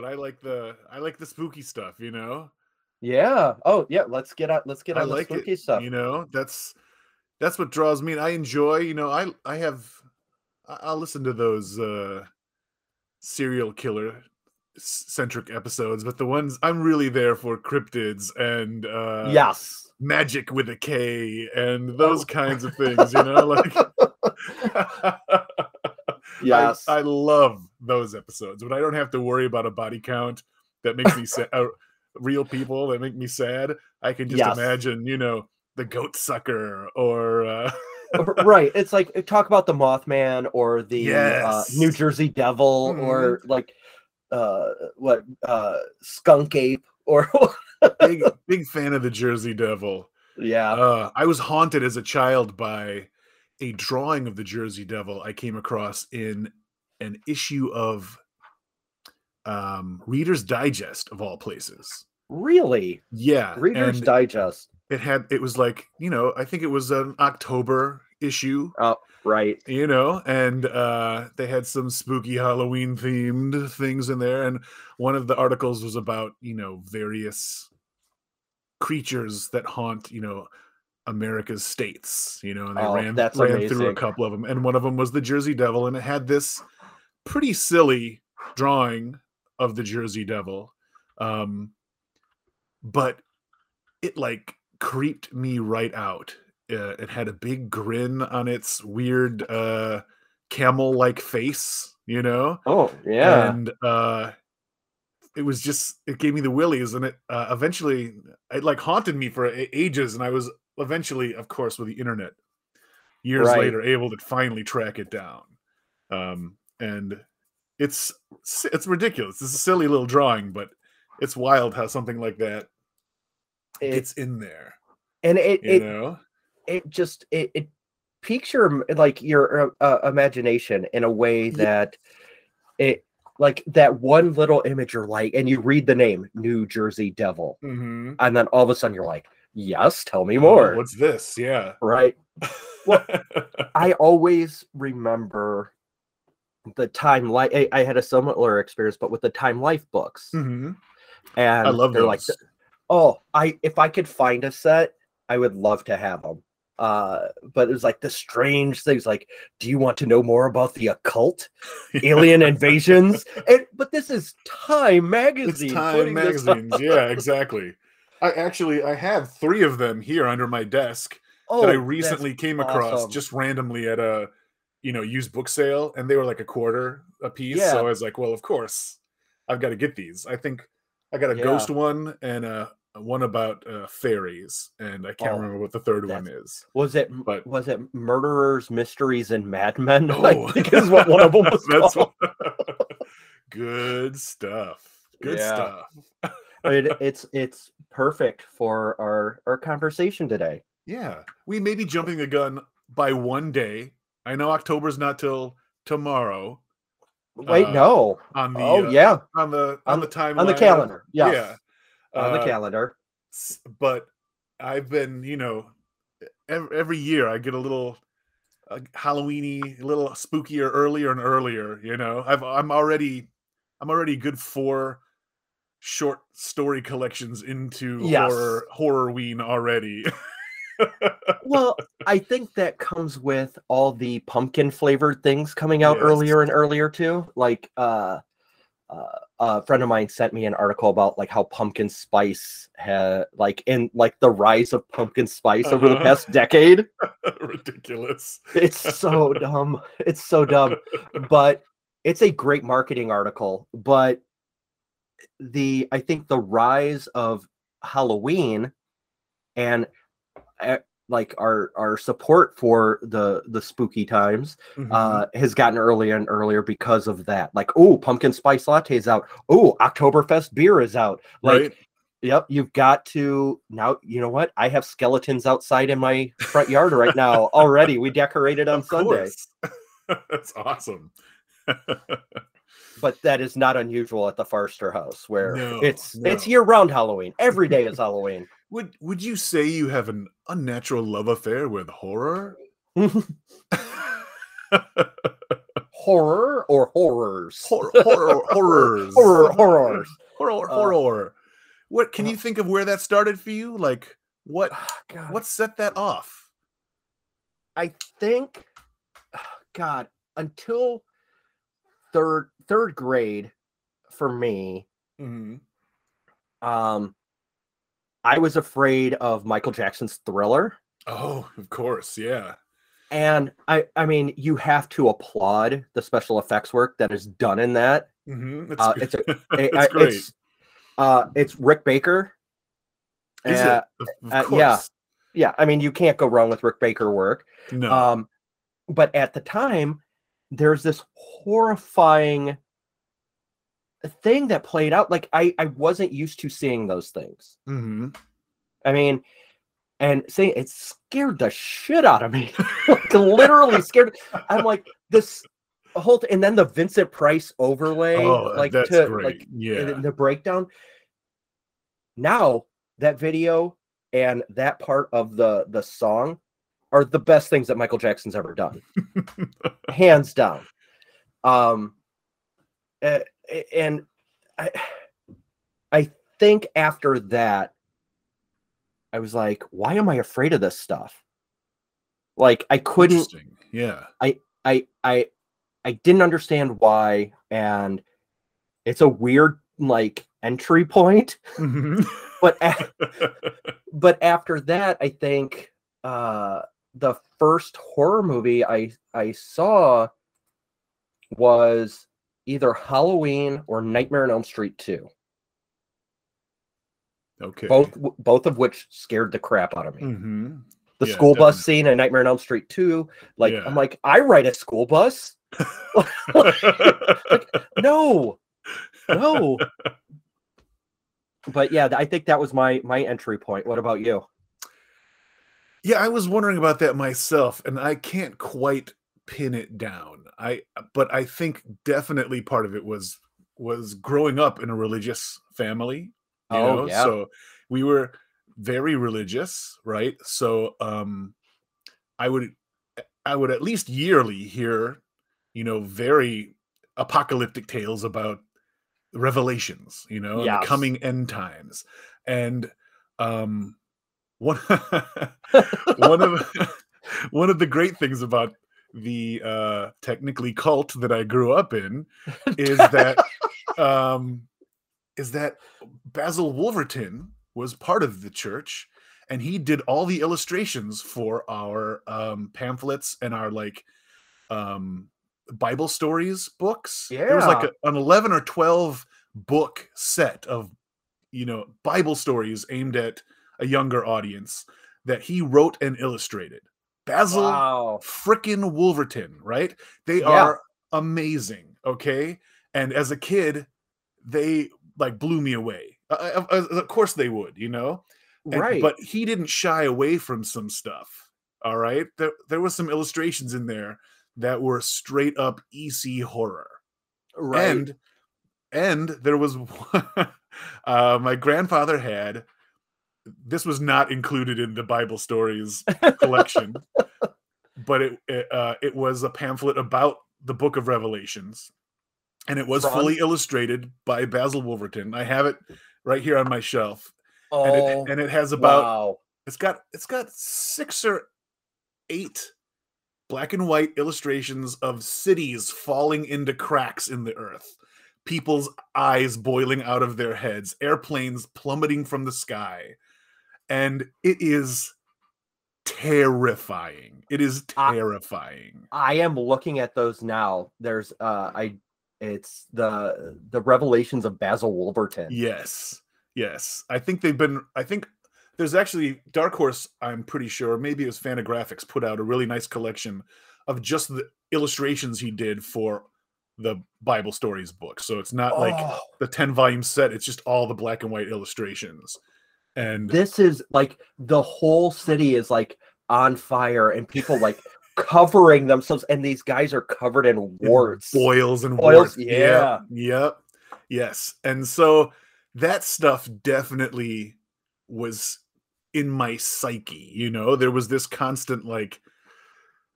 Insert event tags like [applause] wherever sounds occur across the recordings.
but I like the I like the spooky stuff, you know. Yeah. Oh, yeah. Let's get out. Let's get out. I on the like spooky it. stuff. You know, that's that's what draws me. I enjoy. You know, I I have I'll listen to those uh serial killer centric episodes, but the ones I'm really there for cryptids and uh yes. magic with a K and those kinds of things. You know, like. [laughs] [laughs] Yes. I, I love those episodes when I don't have to worry about a body count that makes me sad. [laughs] Uh, real people that make me sad. I can just Yes. imagine, you know, the goat sucker or uh, [laughs] right. It's like uh, talk about the Mothman or the uh, New Jersey Devil or like uh what uh skunk ape or [laughs] big big fan of the Jersey Devil. yeah. Uh, I was haunted as a child by a drawing of the Jersey Devil I came across in an issue of um Reader's Digest of all places. really? Yeah, Reader's and Digest. it had it was like you know I think it was an October issue, Oh, Right. you know, and uh, they had some spooky Halloween themed things in there, and one of the articles was about you know various creatures that haunt you know America's states, you know, and they Oh, ran ran through a couple of them, and one of them was the Jersey Devil, and it had this pretty silly drawing of the Jersey Devil, um, but it like creeped me right out. Uh, it had a big grin on its weird uh, camel-like face, you know, Oh, yeah. and uh, it was just it gave me the willies, and it uh, eventually it like haunted me for ages, and I was eventually, of course, with the internet, years Right. later, able to finally track it down. Um, and it's it's ridiculous. It's a silly little drawing, but it's wild how something like that It- gets in there. and it You it know, it just it, it piques your like your uh, uh, imagination in a way that it like that one little image you're like and you read the name new jersey devil Mhm. and then all of a sudden you're like yes tell me Oh, more what's this? Yeah. right Well, i [laughs] always remember the time life I, I had a similar experience but with the time life books Mhm. and I love they're those. like oh i if i could find a set i would love to have them uh but it was like the strange things like do you want to know more about the occult [laughs] alien invasions and but this is time magazine It's Time putting this up. [laughs] magazines. yeah, exactly. I actually I have three of them here under my desk oh that I recently came across awesome. just randomly at a you know used book sale, and they were like a quarter a piece. Yeah. So I was like, well, of course, I've got to get these. I think I got a Yeah. ghost one and a, one about uh, fairies, and I can't Oh, remember what the third one is. was it but- was it murderers mysteries and madmen [laughs] Oh. i think is what one of them [laughs] was That's called. what- [laughs] good stuff. Good Yeah. stuff. It- it's it's perfect for our our conversation today Yeah, we may be jumping the gun by one day. I know October's not till tomorrow wait Uh, no on the oh uh, yeah on the on, on- the time on the calendar yes. yeah on the Uh, calendar But I've been, you know, every, every year I get a little uh, Halloweeny, a little spookier earlier and earlier. You know, I've I'm already I'm already good four short story collections into Yes. horror horrorween already. well [laughs] i think that comes with all the pumpkin flavored things coming out Yes. earlier and earlier too like uh uh, a friend of mine sent me an article about like how pumpkin spice had like in like the rise of pumpkin spice over the Uh-huh. past decade [laughs] Ridiculous. it's so dumb it's so dumb but it's a great marketing article but the i think the rise of halloween and uh, like our our support for the the spooky times Mhm. uh has gotten earlier and earlier because of that like oh pumpkin spice lattes out oh oktoberfest beer is out like right? Yep, you've got to now. You know what? I have skeletons outside in my front yard right now [laughs] already. We decorated on Sunday. [laughs] That's awesome. [laughs] but that is not unusual at the Farster house where No, it's it's year round Halloween. Every day is [laughs] Halloween. would would you say you have an unnatural love affair with horror? [laughs] horror or horrors? Horror, [laughs] horror, horrors, horror, horrors. horror, Uh, horror. What can uh, you think of where that started for you? Like what? God, What set that off? I think, God, until third third grade, for me, Mm-hmm. um, I was afraid of Michael Jackson's Thriller, Oh, of course, yeah. and I I mean you have to applaud the special effects work that is done in that. Mm-hmm. Uh, it's a- [laughs] I- great. It's, uh, it's Rick Baker. Is Uh, it? Uh, yeah. Yeah, I mean you can't go wrong with Rick Baker work. No. Um, but at the time, there's this horrifying thing that played out. Like I, I wasn't used to seeing those things. hmm I mean, and saying it scared the shit out of me. [laughs] like literally scared. I'm like this whole th- and then the Vincent Price overlay, Oh, like to great. like yeah. the, the breakdown. Now that video and that part of the the song are the best things that Michael Jackson's ever done, hands down. Um, and I, I think after that, I was like, why am I afraid of this stuff? Like I couldn't Yeah. I I I I didn't understand why, and it's a weird like entry point. [laughs] Mhm. But a- [laughs] but after that, I think uh the first horror movie I I saw was either Halloween or Nightmare on Elm Street 2. okay. Both both of which scared the crap out of me. hmm The yeah, school bus scene in Nightmare on Elm Street 2, like Yeah. I'm like, I ride a school bus. [laughs] No, no. [laughs] but yeah, I think that was my my entry point. What about you? Yeah, I was wondering about that myself, and I can't quite pin it down. I but I think definitely part of it was was growing up in a religious family. You Oh, know, yeah. so we were very religious, right? So um I would I would at least yearly hear, you know, very apocalyptic tales about revelations, you know, Yes. the coming end times. And um one [laughs] one of [laughs] one of the great things about the uh technically cult that I grew up in is [laughs] that um is that Basil Wolverton was part of the church and he did all the illustrations for our um pamphlets and our like um Bible stories books. Yeah, There was like a, an 11 or 12 book set of you know Bible stories aimed at a younger audience that he wrote and illustrated. Basil Wow. frickin' Wolverton, right? They Yeah. are amazing, okay? And as a kid, they like blew me away. Uh, of- of of course they would, you know. And- Right. But he didn't shy away from some stuff. All right. There there was some illustrations in there that were straight up EC horror. right. And and there was [laughs] uh my grandfather had this was not included in the Bible stories [laughs] collection, but it it, uh, it was a pamphlet about the Book of Revelations, and it was From? fully illustrated by Basil Wolverton. I have it right here on my shelf, oh, and it and it has about wow. it's got it's got six or eight black and white illustrations of cities falling into cracks in the earth people's eyes boiling out of their heads airplanes plummeting from the sky and it is terrifying. It is terrifying. I am looking at those now. There's uh I it's the the revelations of Basil Wolverton. yes. Yes. I think they've been i think there's actually dark horse i'm pretty sure maybe it was fantagraphics put out a really nice collection of just the illustrations he did for the bible stories book. So it's not like Oh, the 10 volume set it's just all the black and white illustrations and this is like the whole city is like on fire and people like covering themselves and these guys are covered in and warts. boils and Boils, warts yeah. yep yes and so that stuff definitely was in my psyche you know there was this constant like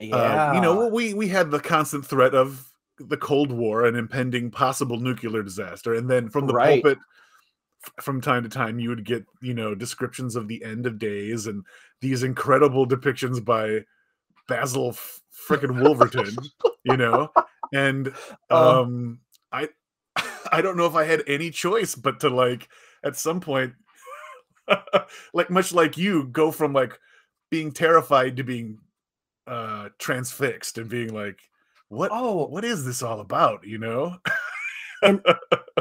Yeah. uh, you know we we had the constant threat of the Cold War, an impending possible nuclear disaster, and then from the Right. pulpit, from time to time, you would get you know descriptions of the end of days and these incredible depictions by Basil freaking Wolverton, [laughs] you know, and Uh. um, I [laughs] I don't know if I had any choice but to like at some point, [laughs] like much like you, go from like being terrified to being uh transfixed and being like what Oh, what is this all about? you know? And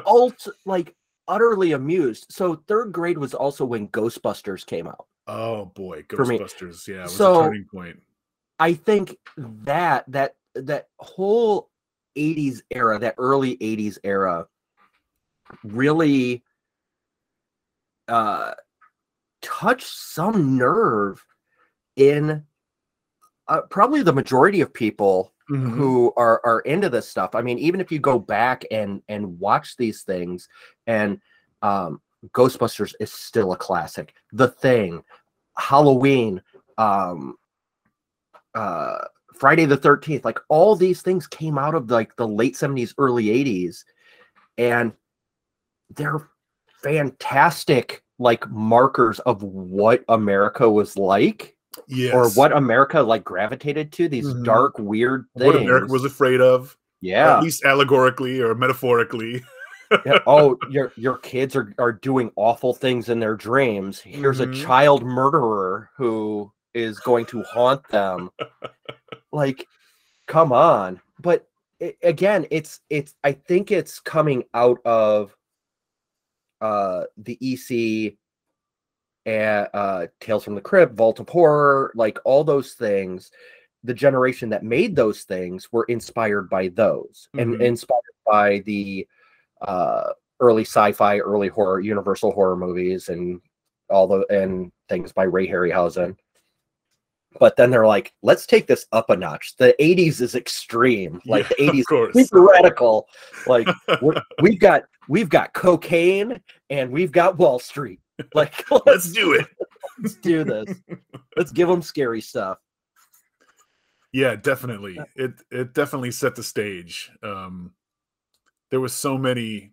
alt like utterly amused. So third grade was also when Ghostbusters came out. oh boy ghostbusters yeah it was So- a turning point I think that that that whole 80s era, that early 80s era really uh touched some nerve in uh, probably the majority of people Mhm. who are are into this stuff. I mean, even if you go back and and watch these things, and um, Ghostbusters is still a classic. The Thing, Halloween, um, uh, Friday the Thirteenth, like all these things came out of like the late seventies, early eighties, and they're fantastic like markers of what America was like yes or what America like gravitated to these Mhm. dark weird things. what america was afraid of yeah. at least allegorically or metaphorically yeah. [laughs] Oh, your your kids are are doing awful things in their dreams. Here's Mhm. a child murderer who is going to haunt them. like, come on. But a- again, it's it's. I think it's coming out of uh the EC and uh Tales from the Crypt, Vault of Horror, like all those things. The generation that made those things were inspired by those and Mhm. inspired by the uh early sci-fi, early horror, universal horror movies and all the and things by Ray Harryhausen. But then they're like, let's take this up a notch. The 80s is extreme. Like Yeah, the 80s of course super radical. Like we're, [laughs] we've got we've got cocaine and we've got Wall Street. [laughs] Like let's, let's do it [laughs] let's do this. Let's give them scary stuff. yeah definitely it it definitely set the stage um there was so many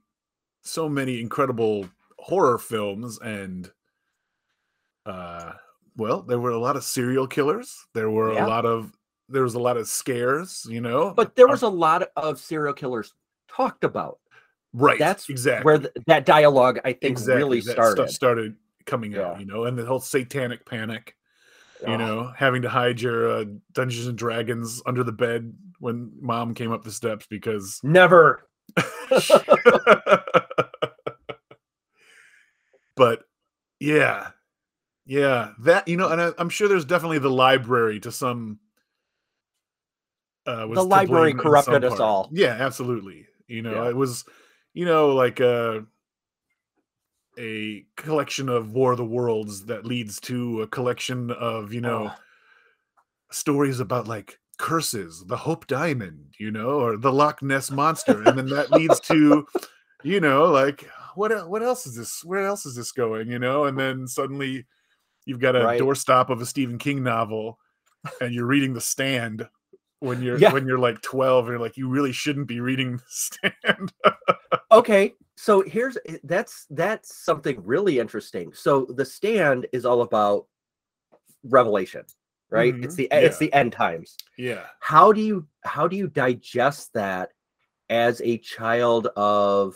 so many incredible horror films and uh well there were a lot of serial killers there were Yeah. a lot of there was a lot of scares you know But there was a lot of serial killers talked about. Right That's exactly Where th- that dialogue I think exactly really that started. stuff started coming Yeah. out you know and the whole satanic panic you Oh, know having to hide your uh, dungeons and dragons under the bed when mom came up the steps because never. [laughs] but yeah yeah that you know and I, i'm sure there's definitely the library to some uh was The library corrupted us all. yeah absolutely you know Yeah. it was you know like a a collection of war of the worlds that leads to a collection of you know Oh. stories about like curses, the Hope Diamond, you know, or the Loch Ness monster, and then that leads to, [laughs] you know, like what what else is this? Where else is this going? You know, and then suddenly you've got a Right. doorstop of a Stephen King novel, and you're reading The Stand when you're Yeah. when you're like 12, and you're like, you really shouldn't be reading The Stand. [laughs] okay so here's eh, that's that's something really interesting. So the stand is all about revelation right? It's Mhm, the it's the end times. Yeah, how do you how do you digest that as a child of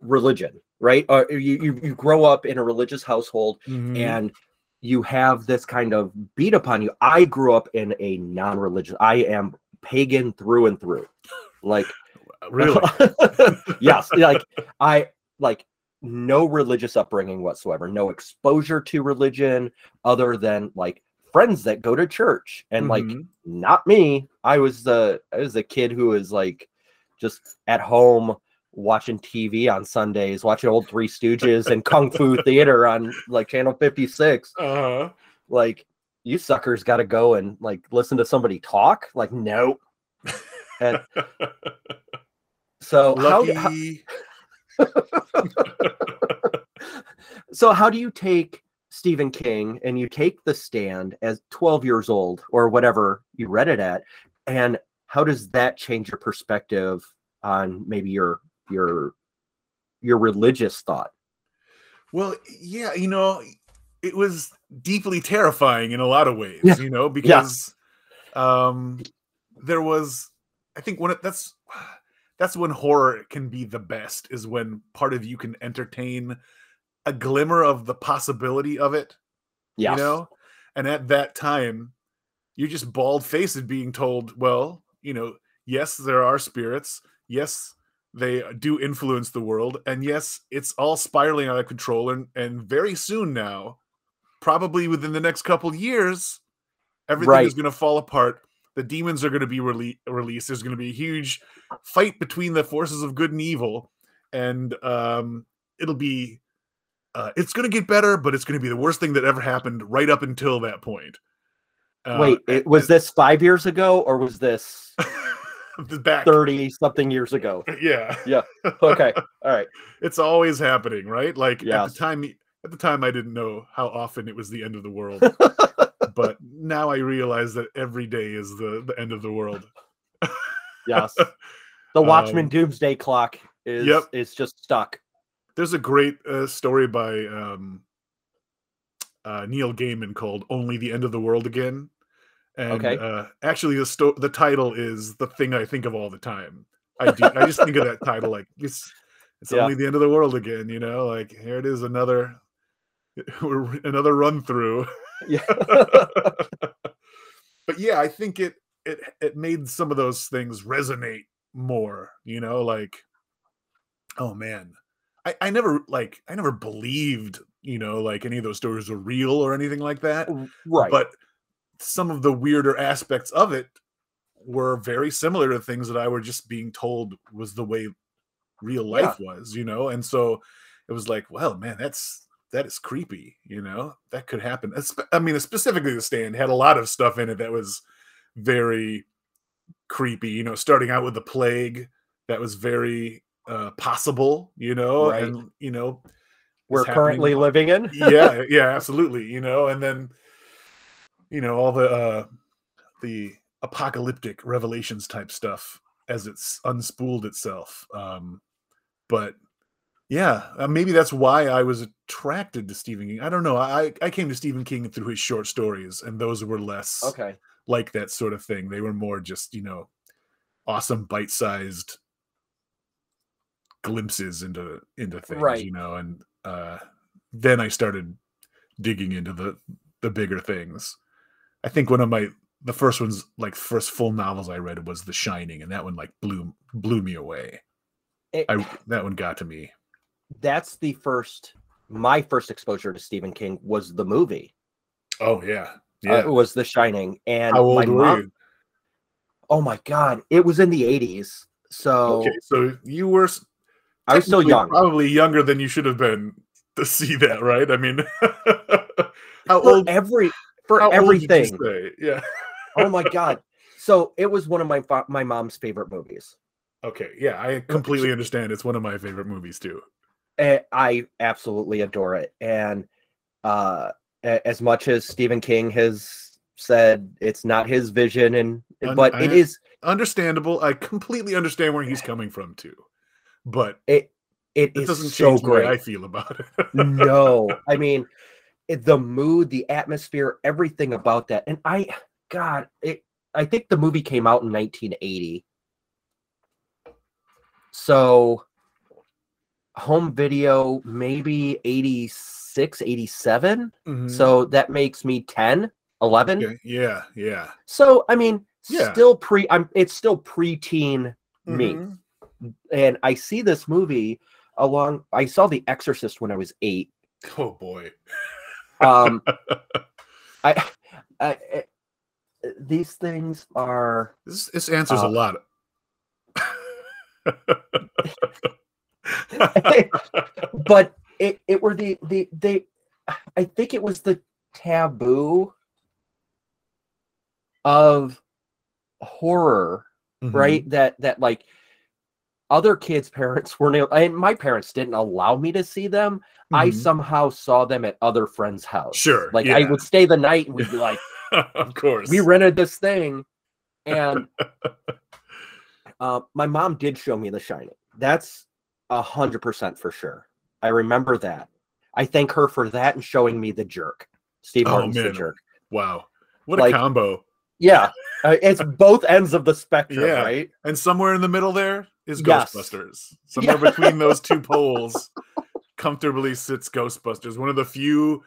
religion right? Or you you, you grow up in a religious household Mhm. and you have this kind of beat upon you. I grew up in a non-religious i am pagan through and through. Like [laughs] really, [laughs] yes like i like no religious upbringing whatsoever no exposure to religion other than like friends that go to church. And like Mhm. not me. I was the i was the kid who was like just at home watching tv on sundays watching old three stooges and kung fu theater on like channel 56 uh-huh. like you suckers got to go and like listen to somebody talk? Like no and so how, how [laughs] so how do you take Stephen King and you take The Stand as 12 years old or whatever you read it at, and how does that change your perspective on maybe your your your religious thought Well, yeah, you know, it was deeply terrifying in a lot of ways, Yeah. you know, because um there was I think when it, that's that's when horror can be the best is when part of you can entertain a glimmer of the possibility of it, yes you know? And at that time, you're just bald faced being told, well, you know, yes, there are spirits. Yes, they do influence the world. And yes, it's all spiraling out of control. And, and very soon now, probably within the next couple years, everything is going to fall apart. The demons are going to be rele- released. There's going to be a huge fight between the forces of good and evil. And um, it'll be uh, it's going to get better, but it's going to be the worst thing that ever happened right up until that point. Uh, wait it, was this five years ago or was this [laughs] [laughs] the back? 30 something years ago [laughs] Yeah, Yeah. okay all right [laughs] it's always happening, right? Like at the time, at the time, I didn't know how often it was the end of the world, but now I realize that every day is the the end of the world. yes the watchman Um, doomsday clock is yep. is just stuck There's a great uh, story by um, uh, Neil Gaiman called "Only the End of the World Again," and Okay. uh, actually, the sto- the title is the thing I think of all the time. I do. I just think of that title like it's it's Yeah. only the end of the world again. You know, like here it is another [laughs] another run through. yeah [laughs] but yeah, I think it it it made some of those things resonate more, you know, like oh man. I, I never like I never believed, you know, like any of those stories were real or anything like that. right But some of the weirder aspects of it were very similar to things that I were just being told was the way real Yeah. life was, you know? And so it was like, well, man, that's that is creepy, you know? That could happen. I mean, specifically the stand had a lot of stuff in it that was very creepy, you know, starting out with the plague that was very uh possible, you know, Right. and you know, we're happening currently living in yeah, [laughs] yeah, absolutely. You know, and then you know all the uh the apocalyptic revelations type stuff as it's unspooled itself. Um but yeah, uh, maybe that's why I was attracted to Stephen King. I don't know. I I came to Stephen King through his short stories, and those were less okay like that sort of thing. They were more just you know awesome bite-sized glimpses into into things, Right. you know. And uh, then I started digging into the the bigger things. I think one of my the first ones, like first full novels I read was The Shining, and that one like blew blew me away. It- I that one got to me. that's the first my first exposure to Stephen King was the movie. Oh yeah, Uh, yeah. it was The Shining, and How old my were mom. you? Oh my god, it was in the eighties. So Okay, so you were I was still young. probably younger than you should have been to see that, right? I mean, [laughs] how For old? every for how old did you everything. Yeah. oh my [laughs] god. So it was one of my fa- my mom's favorite movies. Okay. Yeah, I completely understand. It's one of my favorite movies too. Eh, I absolutely adore it. And uh, as much as Stephen King has said it's not his vision, and Un- but I- it is Understandable. I completely understand where he's coming from too, but it it doesn't so change the way great. I feel about it. no, [laughs] I mean the mood, the atmosphere, everything about that. And I, God, it. I think the movie came out in 1980. So home video maybe 86 87 Mhm. so that makes me 10 11 Okay, Yeah. Yeah. so i mean Yeah. still pre i'm it's still preteen me Mhm. and i see this movie along i saw the exorcist when i was eight Oh boy. [laughs] um [laughs] I, I I these things are This this answers a Uh, lot. [laughs] but it it were the the they i think it was the taboo of horror Mhm. right that that like other kids parents [laughs] weren't and my parents didn't allow me to see them i Mhm. somehow saw them at other friends house Sure, like i would stay the night and we'd be like [laughs] of course. we rented this thing and [laughs] uh, my mom did show me The Shining. That's a hundred percent for sure. I remember that. I thank her for that and showing me The Jerk. Steve Oh, Martin's The. Jerk. Wow. What Like- a combo. Yeah, uh, it's both ends of the spectrum, Yeah. right? And somewhere in the middle there is Yes. Ghostbusters. [laughs] Somewhere between those two poles comfortably sits Ghostbusters, one of the few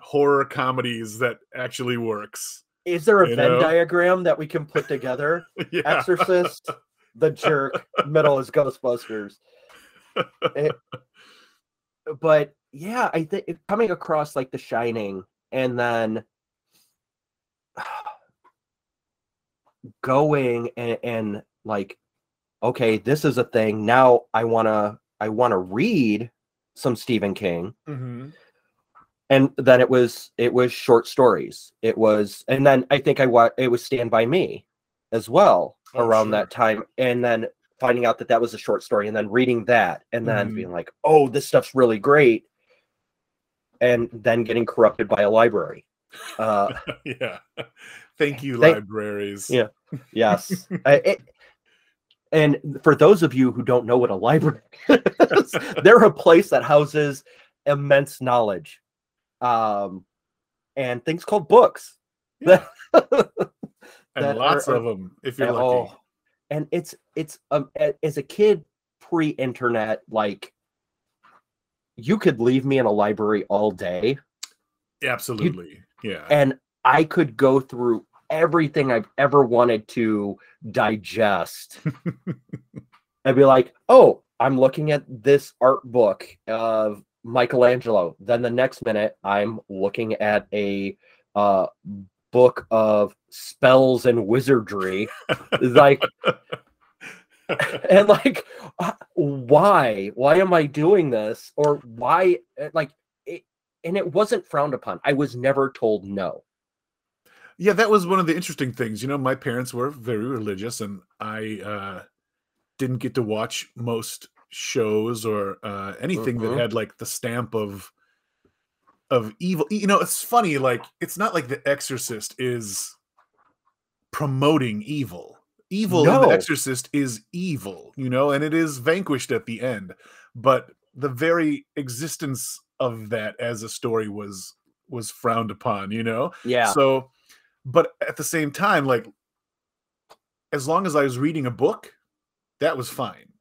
horror comedies that actually works. Is there a Venn know? diagram that we can put together? [laughs] yeah. Exorcist, The Jerk, middle is Ghostbusters. It- but yeah, I think coming across like The Shining and then [sighs] going and, and like, okay, this is a thing. Now I wanna I wanna read some Stephen King. Mhm. and then it was it was short stories it was and then i think i wa- it was stand by me as well Oh, around sure. that time and then finding out that that was a short story and then reading that and then Mhm. being like oh this stuff's really great and then getting corrupted by a library uh [laughs] yeah. Thank you, Thank- libraries. Yeah. yes [laughs] I- it, and for those of you who don't know what a library [laughs] is they're a place that houses immense knowledge um and things called books Yeah. [laughs] that and lots are- of them if you're and, lucky. oh, and it's it's um as a kid pre-internet like you could leave me in a library all day Absolutely. Yeah. and i could go through everything i've ever wanted to digest [laughs] I'd be like, oh, I'm looking at this art book of Michelangelo. Then the next minute, I'm looking at a uh, book of spells and wizardry. like, [laughs] and like, uh, why? Why am I doing this? Or why? uh, Like, it, and it wasn't frowned upon. I was never told no. Yeah, that was one of the interesting things. You know, my parents were very religious, and I uh, didn't get to watch most shows or uh, anything Mhm. that had like the stamp of of evil. You know, it's funny. Like, it's not like The Exorcist is promoting evil. Evil in The Exorcist is evil, you know, and it is vanquished at the end. But the very existence of that as a story was was frowned upon, you know. Yeah. So, but at the same time, like, as long as I was reading a book, that was fine,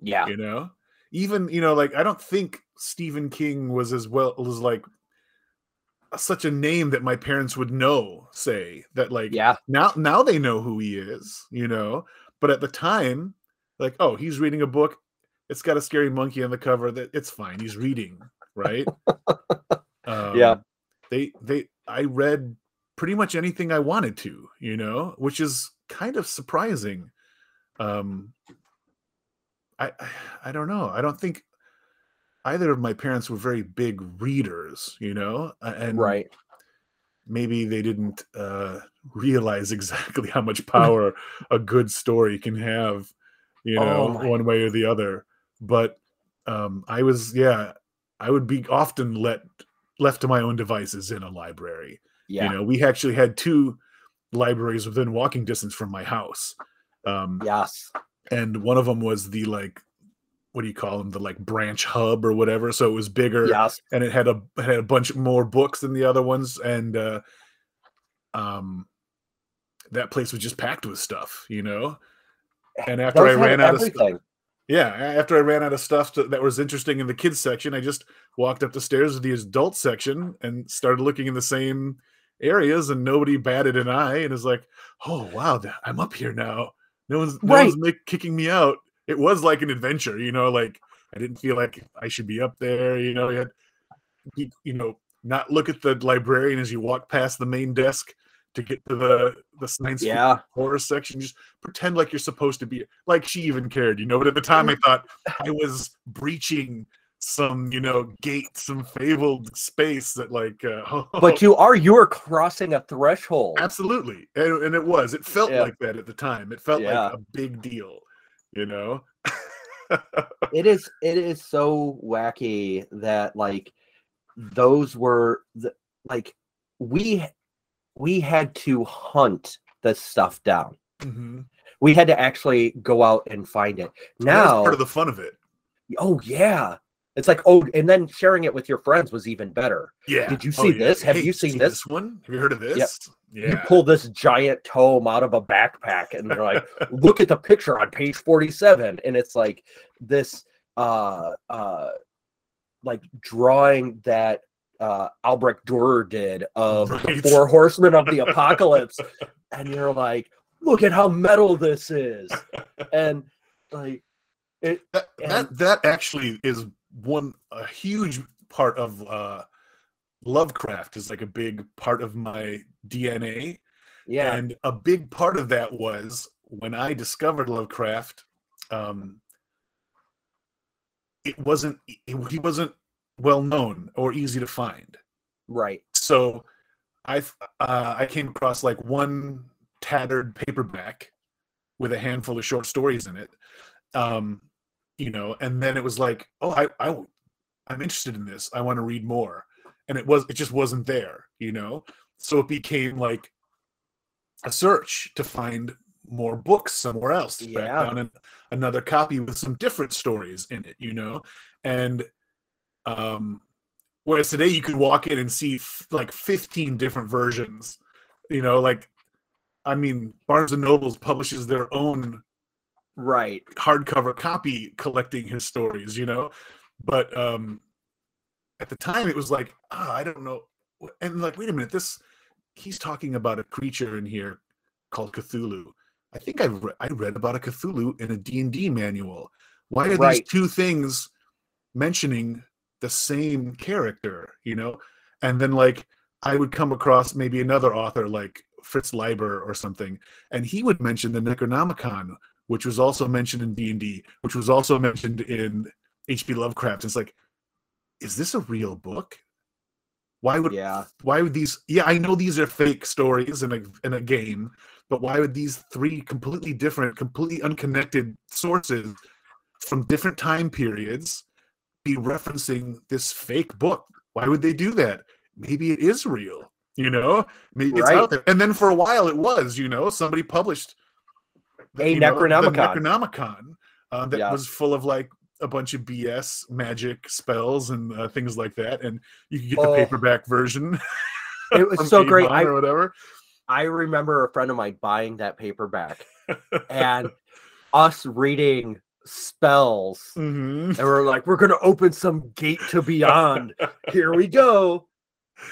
yeah. you know? Even, you know, like, I don't think Stephen King was as well, was like such a name that my parents would know, say, that, like, Yeah. now, now they know who he is, you know? But at the time, like, oh, he's reading a book. It's got a scary monkey on the cover. That it's fine. He's reading, right? [laughs] um, Yeah. They they I read pretty much anything I wanted to, you know, which is kind of surprising. Um, I I- [sighs] I don't know. I don't think either of my parents were very big readers, you know, and Right. maybe they didn't uh, [laughs] realize exactly how much [laughs] power a good story can have, you Oh know, my- one way or the other. But um, I was, yeah, I would be often let left to my own devices in a library. Yeah. You know, we actually had two libraries within walking distance from my house, um, yes. and one of them was the like, what do you call them? The like branch hub or whatever. So it was bigger Yes. and it had a it had a bunch more books than the other ones and uh um that place was just packed with stuff you know and after i Those had ran out of stuff yeah after i ran out of stuff to, that was interesting in the kids section i just walked up the stairs to the adult section and started looking in the same areas and nobody batted an eye and is like oh wow i'm up here now. No one's no one's make, kicking me out. It was like an adventure you know like i didn't feel like i should be up there you know you had you, you know not look at the librarian as you walk past the main desk to get to the the science Yeah. horror section. Just pretend like you're supposed to be like she even cared you know but at the time i thought i was breaching some you know gate some fabled space that like uh, [laughs] But you are you are crossing a threshold. absolutely and, and it was it felt Yeah. like that at the time it felt Yeah. like a big deal you know it is it is so wacky that like those were the like we we had to hunt the stuff down Mhm. We had to actually go out and find it. And that was Now, part of the fun of it. oh yeah, it's like oh, and then sharing it with your friends was even better. Yeah. Did you Oh, see yeah. this? Have Hey, you seen seen this? one? Have you heard of this? You Yeah. pull this giant tome out of a backpack, and they're like, [laughs] look at the picture on page 47 and it's like this uh uh like drawing that uh albrecht durer did of Right. the four horsemen of the [laughs] apocalypse and you're like look at how metal this is [laughs] and like it that, And- that that actually is one a huge part of uh Lovecraft is like a big part of my DNA. yeah And a big part of that was when I discovered Lovecraft, um, it wasn't it, he wasn't well known or easy to find. right So I uh, I came across like one tattered paperback with a handful of short stories in it. Um, you know, and then it was like, oh, I, I I'm interested in this. I want to read more. And it was it just wasn't there, you know? So it became like a search to find more books somewhere else. Yeah. down an, another copy with some different stories in it, you know? And um whereas today you could walk in and see f- like 15 different versions, you know, like I mean, Barnes and Nobles publishes their own right hardcover copy collecting his stories, you know. But um at the time it was like, ah, I don't know. And like, wait a minute, this he's talking about a creature in here called Cthulhu. I think I re- I read about a Cthulhu in a D&D manual. Why are Right. these two things mentioning the same character, you know? And then like I would come across maybe another author like Fritz Leiber or something, and he would mention the Necronomicon, which was also mentioned in D&D, which was also mentioned in H.P. Lovecraft. It's like, is this a real book? Why would yeah why would these yeah, I know these are fake stories in a in a game, but why would these three completely different, completely unconnected sources from different time periods be referencing this fake book? Why would they do that? Maybe it is real, you know? Maybe it's out there. And then for a while it was, you know, somebody published A you know, the Necronomicon. Necronomicon uh, that Yeah. was full of like a bunch of BS magic spells and uh, things like that, and you could get the Oh. paperback version. [laughs] It was so great. I- or whatever. i remember a friend of mine buying that paperback [laughs] and us reading spells Mhm. and we're like we're gonna open some gate to beyond here we go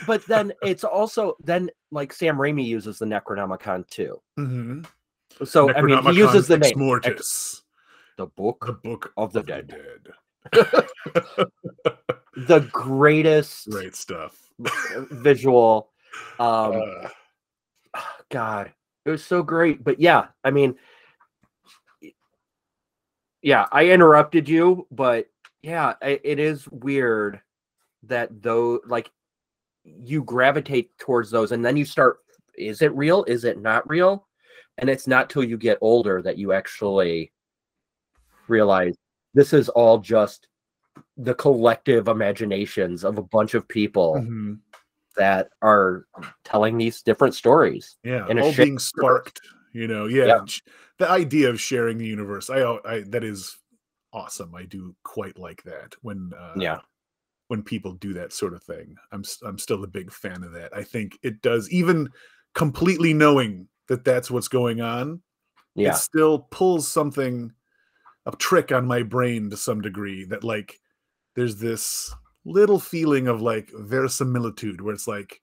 but then it's also then like sam raimi uses the necronomicon too Mhm. So i mean he uses the name Mortis, the book the book of the of dead. dead. [laughs] the greatest Great stuff. [laughs] visual um Uh, [sighs] god it was so great but yeah i mean yeah i interrupted you but yeah it is weird that though like you gravitate towards those and then you start is it real is it not real and it's not till you get older that you actually realize this is all just the collective imaginations of a bunch of people mhm. that are telling these different stories Yeah, in a all being sparked. You know, yeah, Yeah. The idea of sharing the universe, I, I that is awesome. I do quite like that when uh, yeah when people do that sort of thing. I'm I'm still a big fan of that. I think it does even completely knowing that that's what's going on. yeah It still pulls something a trick on my brain to some degree that like there's this little feeling of like verisimilitude where it's like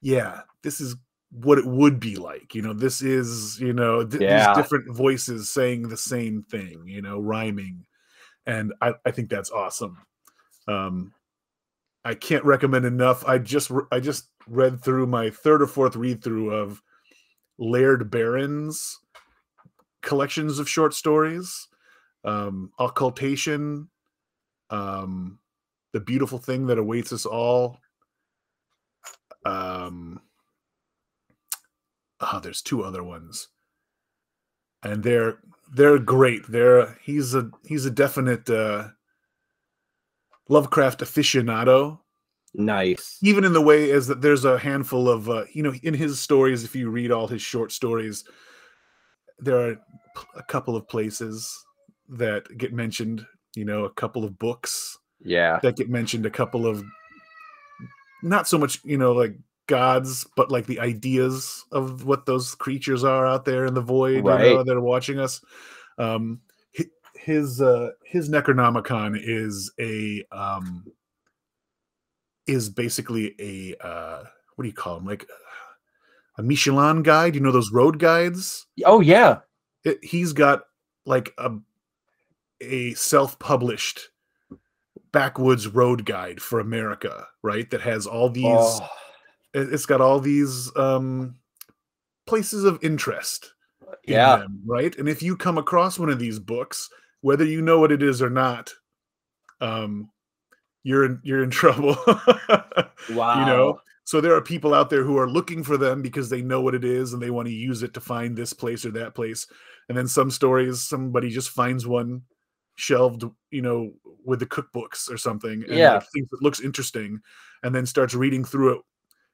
yeah this is what it would be like you know this is you know th- Yeah. these different voices saying the same thing you know rhyming and I, I think that's awesome um i can't recommend enough i just i just read through my third or fourth read through of laird barron's collections of short stories um occultation um the beautiful thing that awaits us all um oh there's two other ones. And they're they're great. They're he's a he's a definite uh lovecraft aficionado nice even in the way as that there's a handful of uh, you know in his stories if you read all his short stories there are a couple of places that get mentioned. You know, a couple of books Yeah. that get mentioned. A couple of not so much, you know, like gods, but like the ideas of what those creatures are out there in the void you know, Right. that are watching us. Um, his uh, his Necronomicon is a um, is basically a uh, what do you call them? Like a Michelin guide. You know those road guides. Oh yeah. It, he's got like a a self-published backwoods road guide for America, right? That has all these Oh, it- it's got all these um places of interest in yeah. them, right? And if you come across one of these books, whether you know what it is or not, um you're in you're in [laughs] trouble. Wow. You know, so there are people out there who are looking for them because they know what it is and they want to use it to find this place or that place. And then some stories, somebody just finds one shelved, you know, with the cookbooks or something, and Yeah. thinks it looks interesting, and then starts reading through it,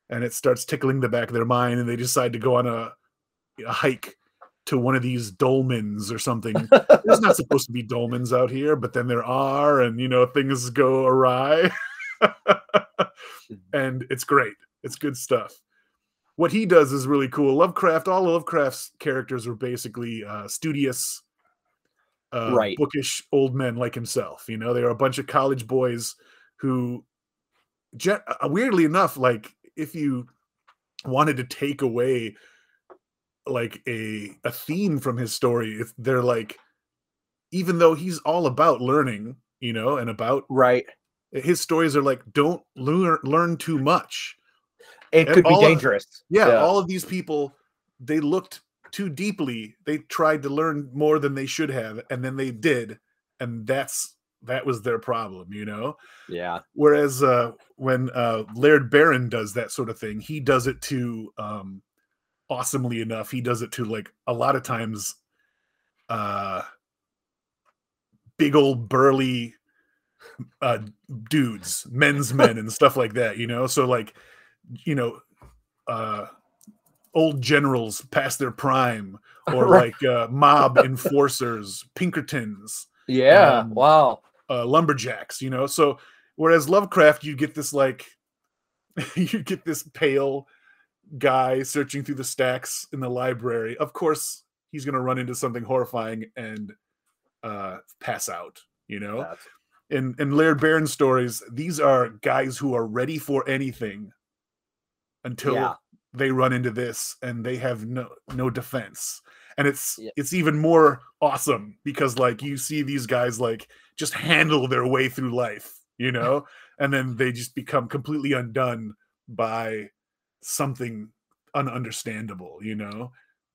and it starts tickling the back of their mind, and they decide to go on a, a hike to one of these dolmens or something. [laughs] There's not supposed to be dolmens out here, but then there are, and you know, things go awry. [laughs] and it's great. It's good stuff. What he does is really cool. Lovecraft, all Lovecraft's characters are basically uh, studious, uh, Right. bookish old men like himself. You know, they are a bunch of college boys who, uh, weirdly enough, like if you wanted to take away like a a theme from his story, if they're like, even though he's all about learning, you know, and about right. his stories are like don't learn learn too much It And could be all of- dangerous. yeah, all of these people they looked too deeply they tried to learn more than they should have and then they did and that's that was their problem you know yeah. whereas uh when uh laird barron does that sort of thing he does it to um awesomely enough he does it to like a lot of times uh big old burly uh dudes men's [laughs] men and stuff like that you know so like you know uh old generals past their prime [laughs] or like uh mob enforcers pinkertons Yeah. Um, wow. uh, lumberjacks, you know. So whereas Lovecraft, you get this like [laughs] you get this pale guy searching through the stacks in the library. Of course, he's going to run into something horrifying and uh, pass out. You know, That's- in in Laird Barron stories, these are guys who are ready for anything until Yeah. they run into this and they have no no defense and it's Yeah. it's even more awesome because like you see these guys like just handle their way through life you know [laughs] and then they just become completely undone by something ununderstandable you know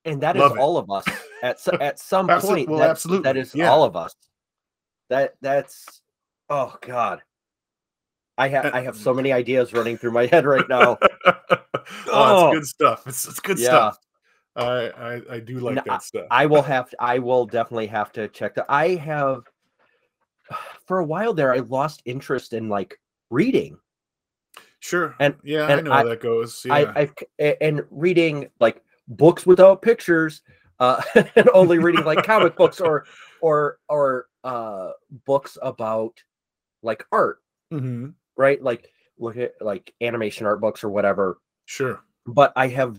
and that is Love it. all of us at at some [laughs] point. well, that- absolutely, that is yeah. all of us. That that's oh god. I have Uh, I have so many ideas running through my head right now. oh, [laughs] Oh. it's good stuff it's, it's good Yeah. stuff I, I i do like No, that stuff I will have to, I will definitely have to check that. I have [sighs] for a while there I lost interest in like reading. Sure and- yeah i and know how I- that goes yeah I I've and reading like books without pictures uh [laughs] and only reading like comic books or or or uh books about like art, Mhm. right? Like look at like animation art books or whatever. sure But I have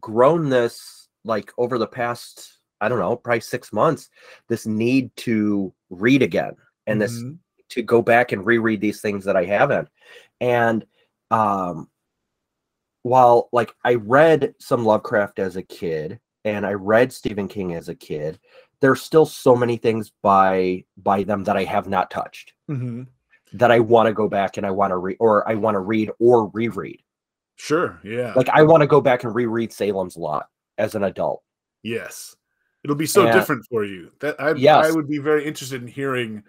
grown this like over the past I don't know, probably 6 months this need to read again and this Mhm. To go back and reread these things that I haven't. And um while like I read some Lovecraft as a kid and I read Stephen King as a kid, there's still so many things by by them that I have not touched Mhm. that I want to go back and I want to read or I want to read or reread. sure yeah Like I want to go back and reread Salem's Lot as an adult. Yes. It'll be so And- different for you. That I I would be very interested in hearing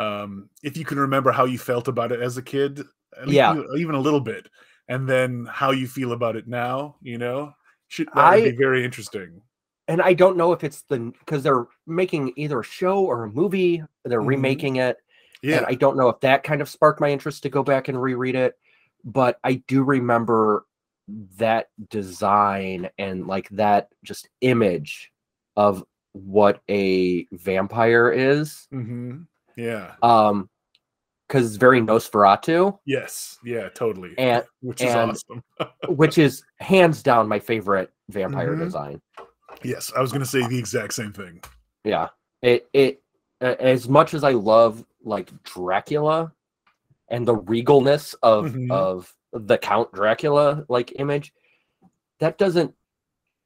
um if you can remember how you felt about it as a kid. at Yeah. Even, a little bit. And then how you feel about it now, you know? Should that would be very interesting. And I don't know if it's the because they're making either a show or a movie, they're Mhm. remaking it. Yeah. And I don't know if that kind of sparked my interest to go back and reread it, but I do remember that design and like that just image of what a vampire is. hmm Yeah. Um, because it's very Nosferatu, Yes. Yeah. Totally. and [laughs] Which is and- awesome. [laughs] which is hands down my favorite vampire Mhm. design. yes, I was gonna say the exact same thing. Yeah, it it as much as I love like Dracula and the regalness of Mhm. of the Count Dracula like image, that doesn't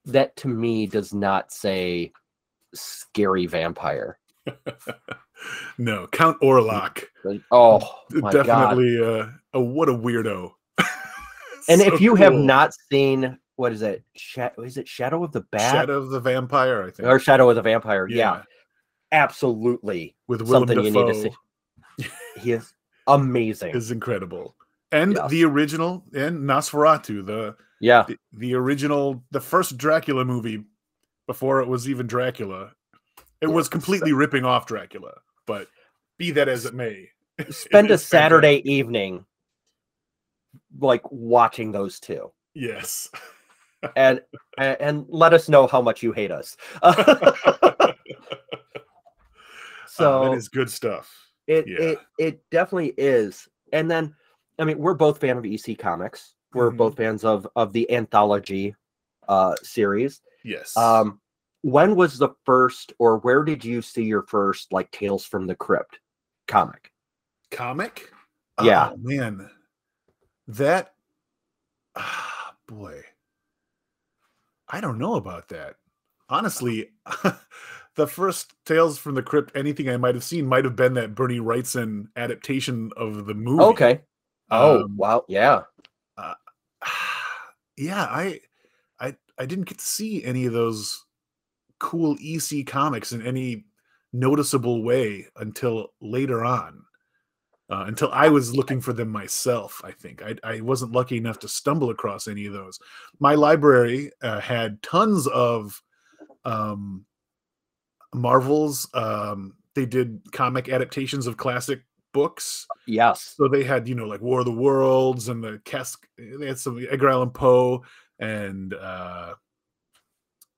that to me does not say scary vampire. [laughs] no, Count Orlok. Oh my god! definitely uh oh what a weirdo [laughs] And So if you have not seen what is it? Sha- is it Shadow of the Bat shadow of the vampire i think or Shadow of the Vampire? yeah absolutely with Willem something you need to see. He is amazing. is incredible and Yes. the original and nosferatu the, yeah, the the original the first dracula movie before it was even dracula it was completely ripping off dracula but be that as it may [laughs] spend a is fantastic. Saturday evening like watching those two, yes [laughs] and and, let us know how much you hate us. [laughs] so Uh, that is good stuff it yeah. it it definitely is. And then, I mean, we're both fan of EC Comics. We're Mhm. both fans of of the anthology uh series. yes Um, when was the first, or where did you see your first like Tales from the Crypt comic? comic Yeah. oh, man that ah, boy i don't know about that honestly [laughs] the first tales from the crypt anything i might have seen might have been that bernie wrightson adaptation of the movie Okay. Oh Um, wow, yeah. [sighs] yeah i i i didn't get to see any of those cool ec comics in any noticeable way until later on uh, until i was looking for them myself i think I, I wasn't lucky enough to stumble across any of those my library uh, had tons of um marvels um they did comic adaptations of classic books Yes. so they had, you know, like War of the Worlds and the Cask. They had some Edgar Allan Poe and, uh,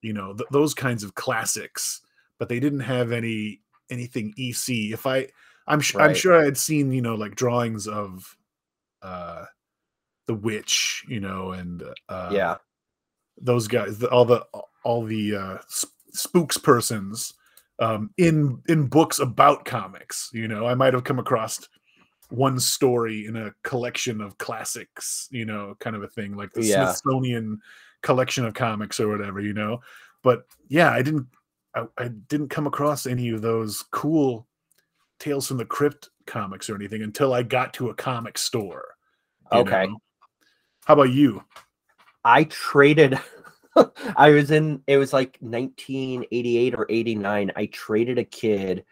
you know, th- those kinds of classics. But they didn't have any anything EC. If I, I'm sure, I'm sure I had seen, you know, like drawings of, uh, the witch, you know, and uh, yeah. those guys, the, all the all the uh, sp- spooks persons um, in in books about comics. You know, I might have come across one story in a collection of classics. You know, kind of a thing like the Yeah. Smithsonian collection of comics or whatever. You know, but yeah, I didn't I, I didn't come across any of those cool Tales from the Crypt comics or anything until I got to a comic store. Okay. know? How about you? I traded. [laughs] I was in. It was like 1988 or 89. I traded a kid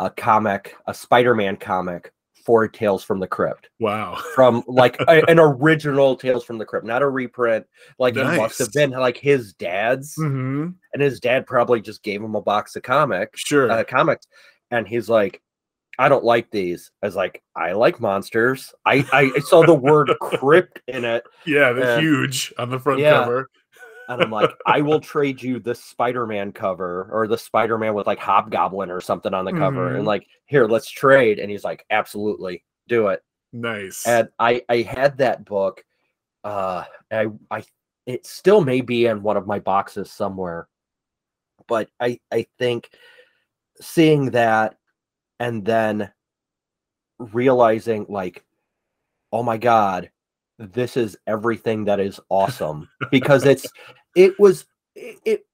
a comic, a Spider-Man comic, for Tales from the Crypt Wow. from [laughs] like a- an original Tales from the Crypt, not a reprint. Like it must have been like his dad's, hmm and his dad probably just gave him a box of comics. Sure. uh, comics, and he's like, "I don't like these." I was like, "I like monsters." I I saw the word [laughs] crypt in it, yeah, they're huge on the front yeah. cover. And I'm like, "I will trade you the Spider-Man cover or the Spider-Man with like Hobgoblin or something on the cover." Mhm. And like, here, let's trade. And he's like, "Absolutely, do it." Nice. And I I had that book. Uh, I I it still may be in one of my boxes somewhere, but I I think seeing that and then realizing like, oh my god, this is everything that is awesome because it's it was it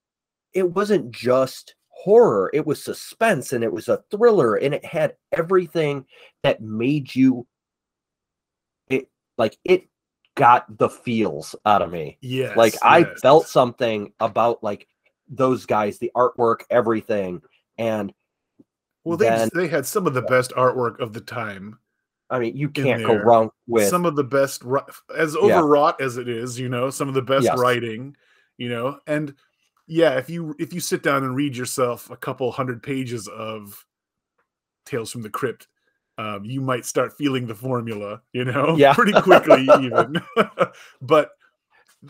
it, wasn't just horror it was suspense and it was a thriller and it had everything that made you it like it got the feels out of me. Yeah like i felt something about like those guys the artwork everything and Well, they then- they had some of the best artwork of the time. I mean you can't go wrong with some of the best, as Yeah. overwrought as it is, you know, some of the best Yes. writing, you know, and yeah, if you if you sit down and read yourself a couple hundred pages of Tales from the Crypt, um, you might start feeling the formula, you know, Yeah. [laughs] pretty quickly even. [laughs] but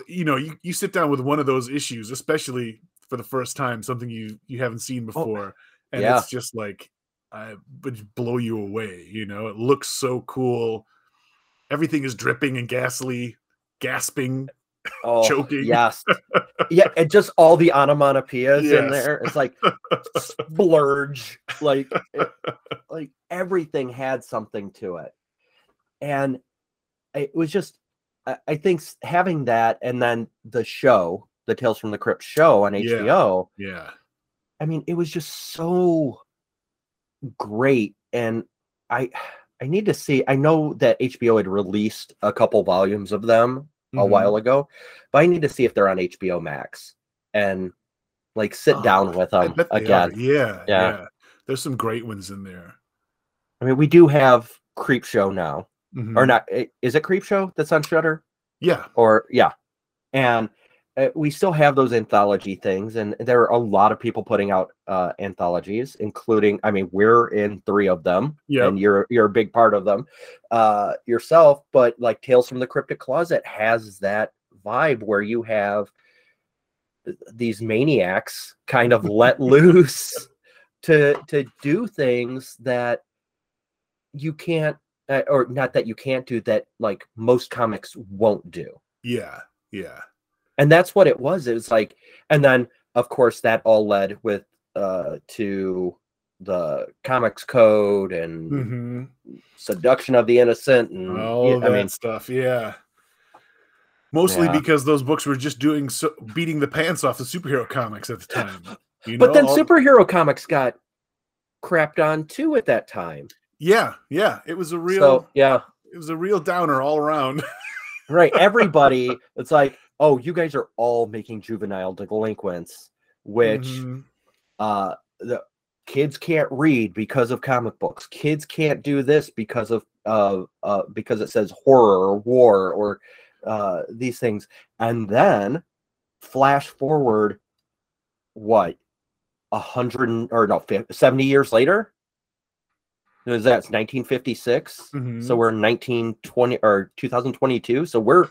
you know, you, you sit down with one of those issues, especially for the first time, something you you haven't seen before, and yeah. it's just like I would blow you away. You know, it looks so cool. Everything is dripping and ghastly, gasping, [laughs] Oh, choking. yes. [laughs] Yeah, and just all the onomatopoeias in there. It's like [laughs] splurge. Like it- like everything had something to it. And it was just I, I think having that and then the show, the Tales from the Crypt show on Yeah. HBO, yeah, I mean, it was just so great. And I [sighs] I need to see. I know that HBO had released a couple volumes of them a Mhm. while ago, but I need to see if they're on HBO Max and like sit down Oh, with them again. Yeah, Yeah. yeah, There's some great ones in there. I mean, we do have Creep Show now, Mhm. or not? Is it Creep Show that's on Shudder? Yeah, Or yeah, and uh, we still have those anthology things, and there are a lot of people putting out uh, anthologies, including. I mean, we're in three of them, Yep. and you're you're a big part of them uh, yourself. But like Tales from the Cryptic Closet has that vibe where you have these maniacs kind of [laughs] let loose to to do things that you can't uh, or not that you can't do that like most comics won't do yeah, yeah. And that's what it was it was like and then of course that all led with uh to the comics code and hmm seduction of the innocent and All yeah, of i that mean stuff. Yeah. Mostly Yeah. because those books were just doing so beating the pants off the superhero comics at the [laughs] time. You but know, then all- superhero comics got crapped on too at that time Yeah, yeah. It was a real so yeah it was a real downer all around. [laughs] right everybody it's like oh you guys are all making juvenile delinquents which Mhm. uh the kids can't read because of comic books. Kids can't do this because of uh, uh because it says horror or war or uh these things. And then flash forward what a hundred or no fif- 70 years later? Is that 1956 Mhm. so we're 1920 or 2022 so we're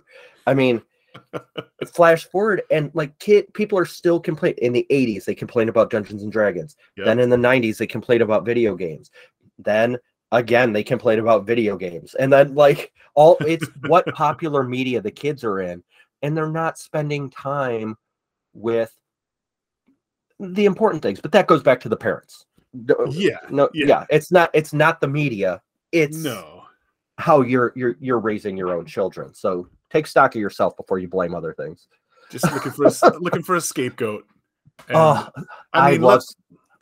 i mean [laughs] flash forward and like kid people are still complaining in the 80s they complain about dungeons and dragons Yep. then in the 90s they complain about video games then again they complain about video games and then like all it's [laughs] what popular media the kids are in and they're not spending time with the important things but that goes back to the parents uh, yeah. no yeah. yeah. it's not it's not the media it's No. how you're you're you're raising your own children so take stock of yourself before you blame other things Just looking for a, [laughs] looking for a scapegoat. And, oh i, mean, love let's-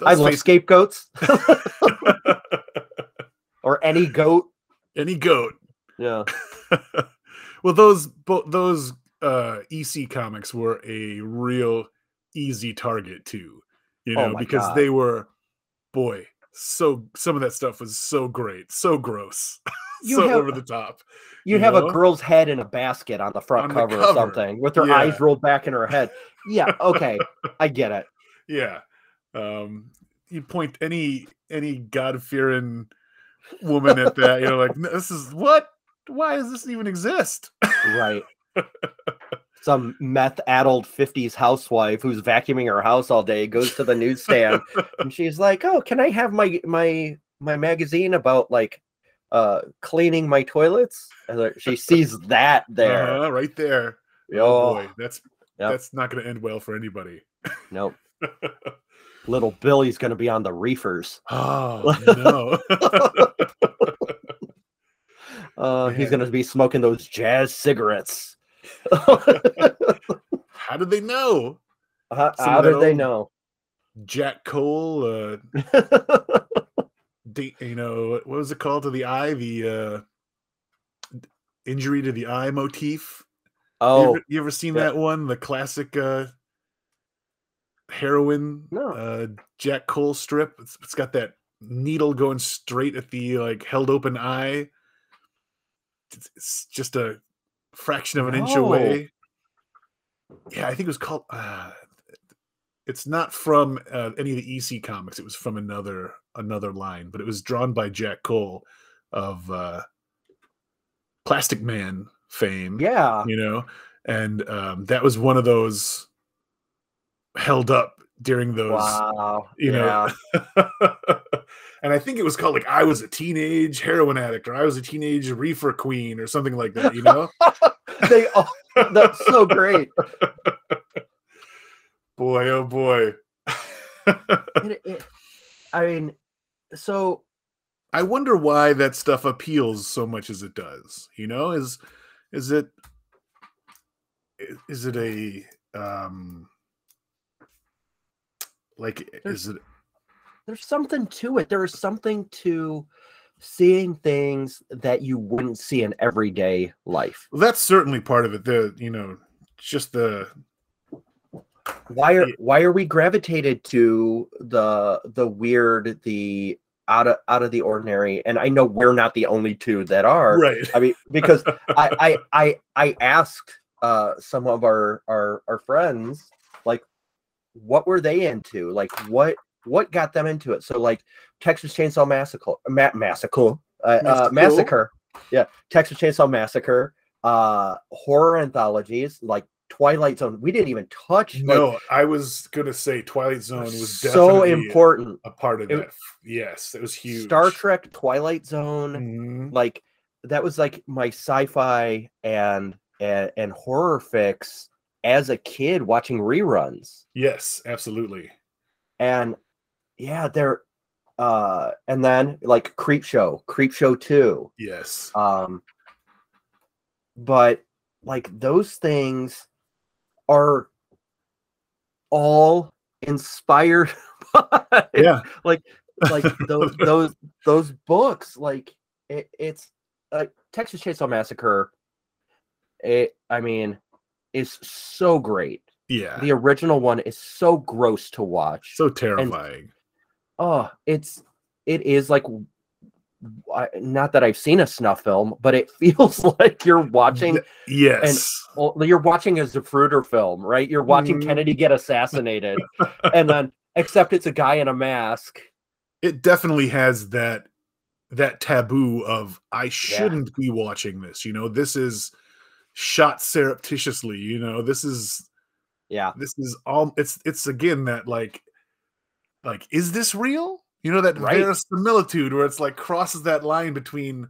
i love face- scapegoats [laughs] [laughs] or any goat any goat. yeah well, those bo- those uh, EC comics were a real easy target too. You Oh know, my because God. they were, boy, so some of that stuff was so great, so gross, You so have- over the top. you You have know? a girl's head in a basket on the front On the cover, or something with her Yeah. eyes rolled back in her head yeah okay [laughs] i get it Yeah. Um, you point any any God fearing woman at that, you know, like this is what? Why does this even exist? right [laughs] some meth addled 50s housewife who's vacuuming her house all day goes to the newsstand and she's like oh can i have my my my magazine about like uh cleaning my toilets and she sees that there Uh-huh, right there. oh, Oh boy, that's Yep. that's not going to end well for anybody. nope [laughs] little billy's gonna be on the reefers Oh [laughs] no! [laughs] uh he's gonna be smoking those jazz cigarettes How did they know? how, how did they know Jack Cole, uh, the, you know, what was it called to the eye? The uh, injury to the eye motif. You oh ever, you ever seen yeah. that one? The classic uh, heroin No. uh, Jack Cole strip. It's, it's got that needle going straight at the like held open eye. It's, it's just a fraction of an inch away. Yeah, I think it was called. Uh, it's not from uh, any of the EC comics. It was from another another line, but it was drawn by Jack Cole of uh, Plastic Man fame yeah you know and um, that was one of those held up during those Wow. you know yeah. [laughs] and i think it was called like i was a teenage heroin addict or i was a teenage reefer queen or something like that you know [laughs] they oh, that's so great. [laughs] boy oh boy [laughs] It- it- I mean, so i wonder why that stuff appeals so much as it does you know is is it is it a um like There's- is it there's something to it. There is something to seeing things that you wouldn't see in everyday life. well, that's certainly part of it the you know just the Why are why are we gravitated to the the weird, the out of out of the ordinary? And I know we're not the only two that are. right I mean, because I I I I asked uh some of our our our friends like what were they into? Like what what got them into it? So like Texas Chainsaw Massacre, Ma- Massacre, uh, uh, Massacre? Yeah, Texas Chainsaw Massacre, uh, horror anthologies like Twilight Zone. We didn't even touch. like, no i was gonna say twilight zone was so important. a part of It- that yes it was huge Star Trek, Twilight Zone. Mhm. like that was like my sci-fi and and, and horror fix as a kid watching reruns yes absolutely and yeah they're uh and then like creep show creep show 2 yes um but like those things are all inspired [laughs] by yeah. like like [laughs] those those those books like it, it's uh, texas chainsaw massacre it i mean is so great. Yeah. The original one is so gross to watch. So terrifying. oh it's it is like I, not that i've seen a snuff film but it [laughs] feels like you're watching yes. well, you're watching a Zapruder film right? You're watching Mhm. kennedy get assassinated [laughs] and then except it's a guy in a mask. It definitely has that that taboo of i shouldn't be watching this you know? This is shot surreptitiously you know? This is yeah. this is all it's it's again that like like is this real you know that Right. verisimilitude where it's like crosses that line between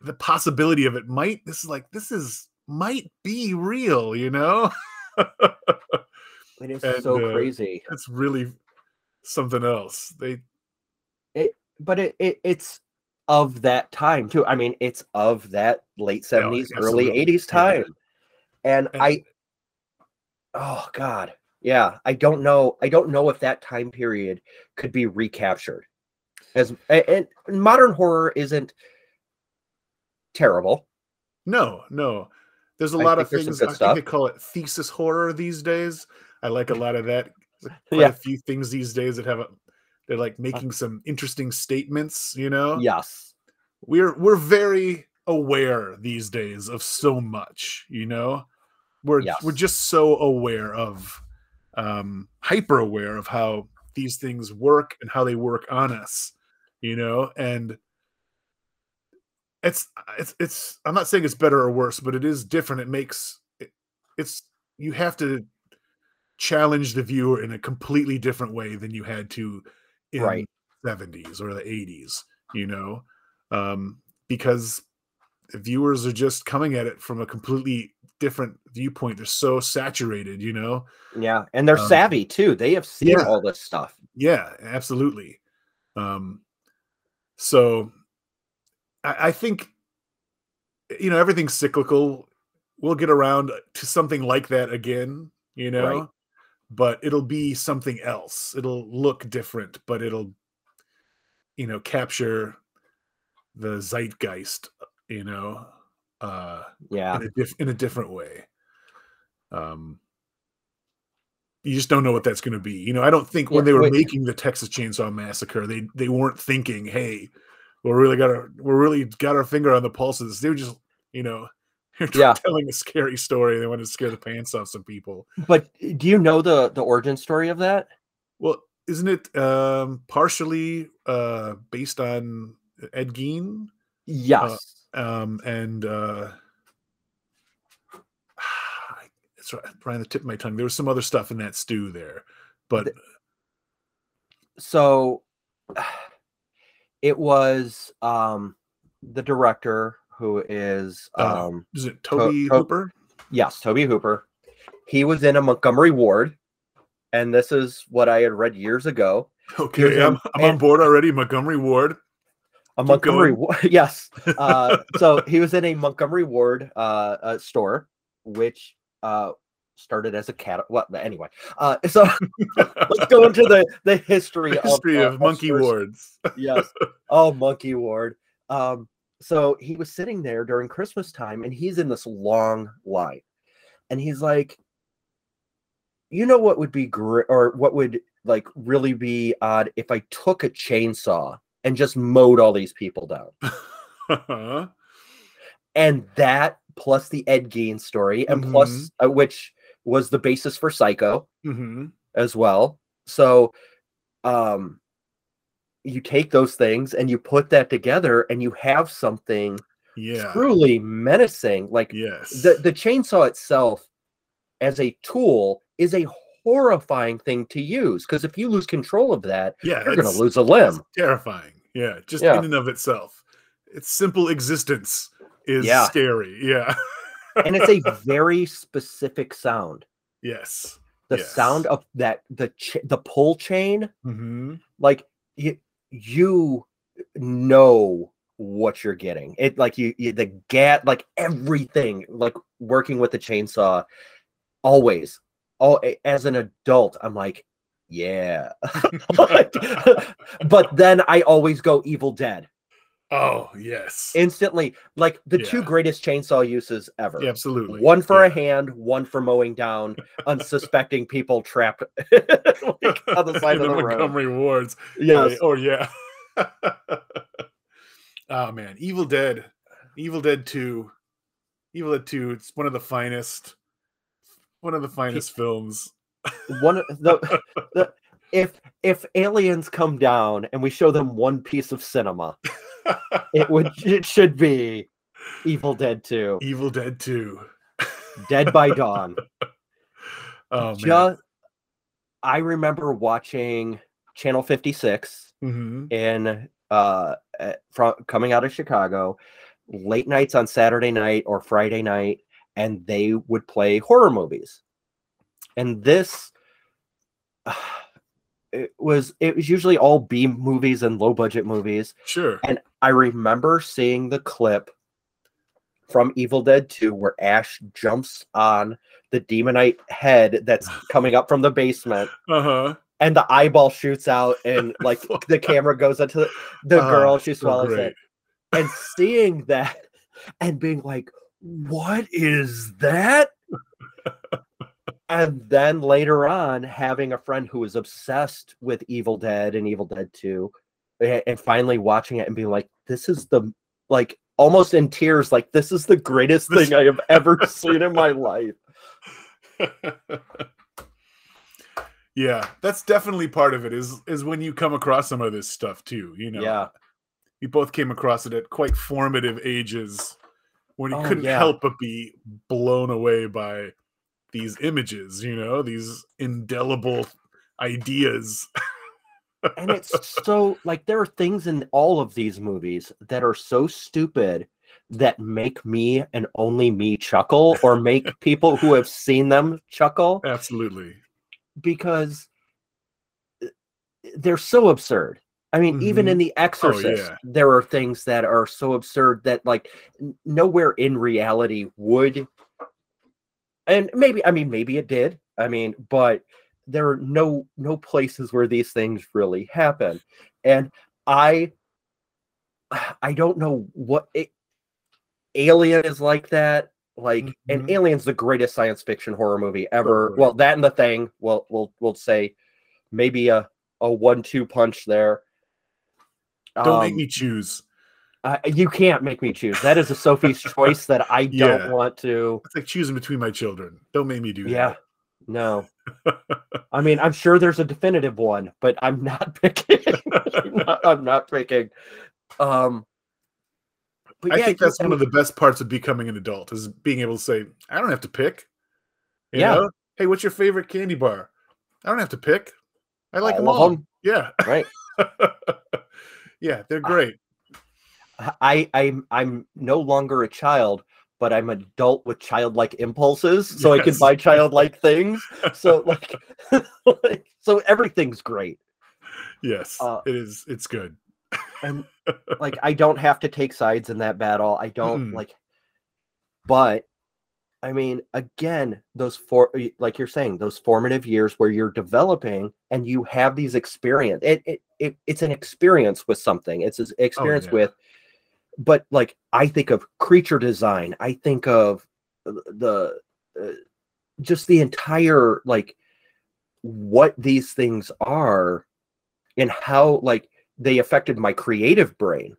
the possibility of it might this is like this is might be real you know it [laughs] is And, so uh, crazy It's really something else they It, but it, it it's of that time too. I mean, it's of that late Yeah, seventies, early absolutely. eighties Yeah. time. And And- I, oh god, yeah, I don't know. I don't know if that time period could be recaptured. As and modern horror isn't terrible. No, no. There's a I lot of things. I stuff. think they call it thesis horror these days. I like a [laughs] lot of that. Quite Yeah. a few things these days that have a, they're like uh. making some interesting statements. You know, Yes. we're we're very aware these days of so much. You know, we're we're just so aware of, um, hyper aware of how these things work and how they work on us. You know, and it's it's it's i'm not saying it's better or worse but it is different it makes it, it's you have to challenge the viewer in a completely different way than you had to in Right. the 70s or the 80s you know um because viewers are just coming at it from a completely different viewpoint they're so saturated you know Yeah, and they're Um, savvy too. They have seen yeah. all this stuff. yeah absolutely um so I, I think you know everything's cyclical we'll get around to something like that again you know Right. but it'll be something else it'll look different but it'll you know capture the zeitgeist you know uh Yeah. in a diff- in a different way. Um, you just don't know what that's going to be. You know, I don't think when they were wait. making the Texas Chainsaw Massacre, they they weren't thinking, "Hey, we're really got our we're really got our finger on the pulse of this." They were just, you know, [laughs] they're Yeah. telling a scary story. They wanted to scare the pants off some people. But do you know the the origin story of that? Well, isn't it um, partially uh, based on Ed Gein? Yes. Um, and uh, [sighs] it's right, on the tip of my tongue. There was some other stuff in that stew there, but so [sighs] it was um the director who is Uh, um is it Tobe To- Hooper? yes tobe hooper he was in a montgomery ward and this is what i had read years ago Okay, I'm. I'm on board already. Montgomery Ward. A montgomery [laughs] yes uh [laughs] so he was in a montgomery ward uh, uh store which uh started as a cat well anyway uh so [laughs] let's go into the the history, The history of, of, uh, Monkey stores. Wards. yes. Oh, Monkey Ward. Um, so he was sitting there during Christmas time and he's in this long line. And he's like, you know what would be great or what would like really be odd if I took a chainsaw and just mowed all these people down. [laughs] Uh-huh. And that plus the Ed Gein story, and plus uh, which was the basis for Psycho. hmm as well. So um you take those things and you put that together and you have something Yeah. truly menacing. Like Yes. the, the chainsaw itself as a tool is a horrifying thing to use because if you lose control of that, yeah, you're gonna lose a limb. terrifying. Yeah, just Yeah. in and of itself, its simple existence is Yeah. scary. Yeah. And it's a [laughs] very specific sound. yes. The Yes. sound of that the ch- the pull chain hmm like you you know what you're getting it like you, you the gat like everything like working with the chainsaw always oh as an adult i'm like yeah [laughs] [laughs] but then i always go evil dead Oh yes. instantly like the two greatest chainsaw uses ever Yeah, absolutely. one for a hand one for mowing down [laughs] unsuspecting people trapped like, on the side In of the road Montgomery Wards. yes Oh yeah. oh man, Evil Dead, Evil Dead Two, Evil Dead Two. It's one of the finest, one of the finest films. One of the, the if if aliens come down and we show them one piece of cinema it would it should be evil dead 2 Evil Dead Two. dead by dawn [laughs] Oh man. just i remember watching channel 56 hmm in uh from coming out of chicago late nights on saturday night or friday night and they would play horror movies and this [sighs] it was it was usually all b movies and low budget movies Sure. and i remember seeing the clip from evil dead 2 where ash jumps on the demonite head that's [sighs] coming up from the basement Uh huh. and the eyeball shoots out and [laughs] like the camera goes into the, the Ah, girl she swallows great. it and seeing that and being like what is that [laughs] and then later on having a friend who was obsessed with evil dead and evil dead 2 and finally watching it and being like this is the like almost in tears like this is the greatest thing i have ever seen in my life [laughs] yeah, that's definitely part of it. Is is when you come across some of this stuff too. You know. yeah we both came across it at quite formative ages when you Oh, couldn't yeah. help but be blown away by these images, you know, these indelible ideas. and it's so like there are things in all of these movies that are so stupid that make me and only me chuckle or make [laughs] people who have seen them chuckle Absolutely. because uh, they're so absurd. I mean, even in The Exorcist, yeah. there are things that are so absurd that like nowhere in reality would and maybe I mean maybe it did. I mean, but there are no no places where these things really happen. And I I don't know what it, Alien is like that. Like and Mhm. Alien's the greatest science fiction horror movie ever. Well, that and the thing, well we'll we'll say maybe a a one-two punch there. Don't make Um, me choose. I, you can't make me choose. That is a Sophie's [laughs] choice that I don't Yeah. want to. It's like choosing between my children. Don't make me do that. Yeah, no. [laughs] I mean, I'm sure there's a definitive one, but I'm not [laughs] picking. I'm, not, I'm not picking. Um, but I yeah, think that's I one of the best parts of becoming an adult is being able to say, I don't have to pick. You Yeah. know? Hey, what's your favorite candy bar? I don't have to pick. I like them All of all. them. Yeah. right yeah, they're great. I i'm i'm no longer a child but i'm an adult with childlike impulses so i can buy childlike things so [laughs] like, [laughs] like so everything's great yes, uh, it is. It's good. and like [laughs] i don't have to take sides in that battle i don't Mm-mm. like but i mean again those four, like you're saying those formative years where you're developing and you have these experience it, it, it it's an experience with something it's an experience yeah. with but like i think of creature design i think of the uh, just the entire like what these things are and how like they affected my creative brain.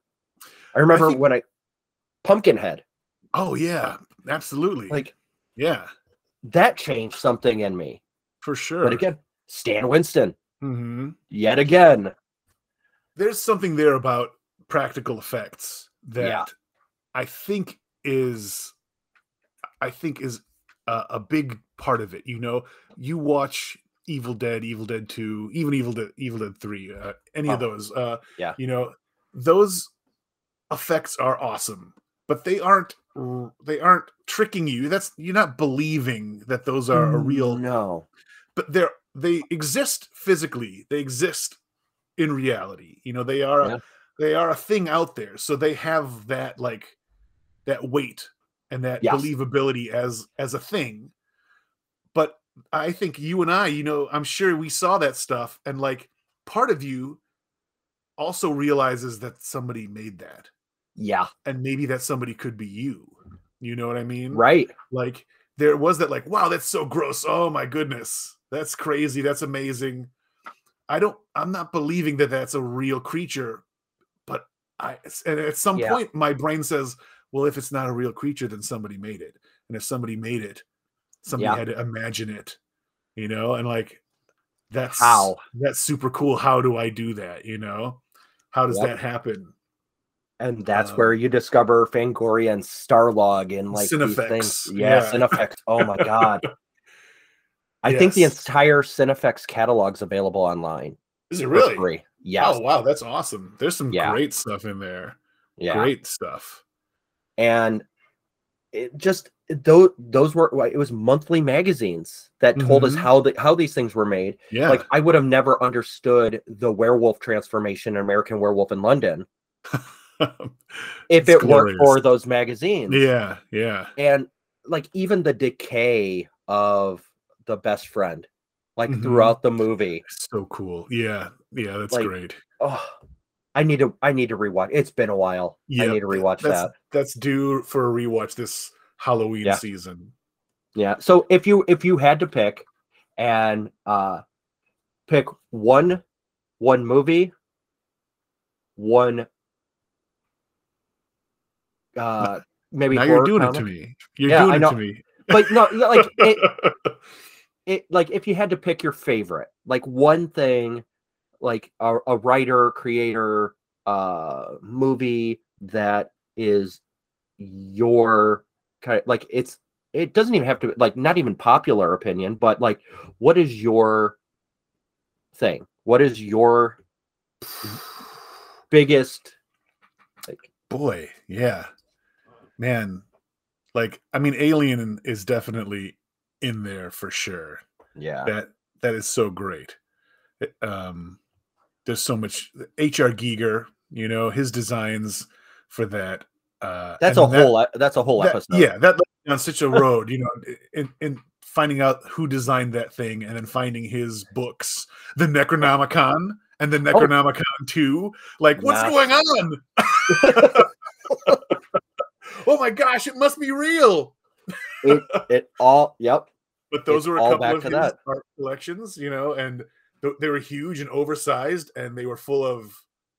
I remember think- when i pumpkinhead. Oh yeah, absolutely. like yeah, that changed something in me. For sure. but again stan winston. Hmm yet again. There's something there about practical effects that Yeah. I think is I think is a, a big part of it. You know, you watch Evil Dead, Evil Dead 2, even Evil Dead Evil Dead 3, uh, any of Oh, those uh yeah. you know, those effects are awesome, but they aren't they aren't tricking you. That's you're not believing that those are a real no but they're they exist physically they exist in reality you know they are Yeah. They are a thing out there. So they have that like that weight and that Yes. believability as as a thing. But i think you and i you know i'm sure we saw that stuff and like part of you also realizes that somebody made that. Yeah. And maybe that somebody could be you. You know what i mean? Right. Like there was that like wow that's so gross. Oh my goodness. That's crazy. That's amazing. I don't i'm not believing that that's a real creature i and at some Yeah. point my brain says well if it's not a real creature then somebody made it and if somebody made it somebody Yeah. had to imagine it you know and like that's How? that's super cool how do i do that you know how does Yep. that happen and that's Um, where you discover Fangoria and Starlog and like these things. Yeah, yeah. Cinefex. Oh my god. [laughs] I think the Yes. entire Cinefex catalog's available online. is it really free. Yes. oh wow that's awesome there's some Yeah. great stuff in there yeah. great stuff And it just those those were it was monthly magazines that told us Mhm. how the how these things were made. yeah Like I would have never understood the werewolf transformation in American Werewolf in London [laughs] if it weren't for those magazines. yeah yeah and like even the decay of the best friend like Mhm. throughout the movie so cool yeah yeah that's Like, great. oh i need to i need to rewatch it's been a while i need to rewatch that's, that. that's due for a rewatch this halloween Yeah. season. Yeah so if you if you had to pick and uh pick one one movie one uh maybe now you're doing it to me. You're Yeah, doing it to me. but no like it, [laughs] it like if you had to pick your favorite like one thing like a, a writer creator uh movie that is your kind of like it's it doesn't even have to like not even popular opinion but like what is your thing? What is your biggest like boy yeah. Man like i mean alien is definitely in there for sure. Yeah. That that is so great. Um there's so much hr giger you know his designs for that uh that's a that- whole that's a whole that- episode. yeah that on such a road you know in, in finding out who designed that thing and then finding his books the necronomicon and the necronomicon 2 like what's Yes. going on? [laughs] Oh my gosh it must be real. It, it all yep. But those It's were a couple of his that. art collections, you know, and they were huge and oversized, and they were full of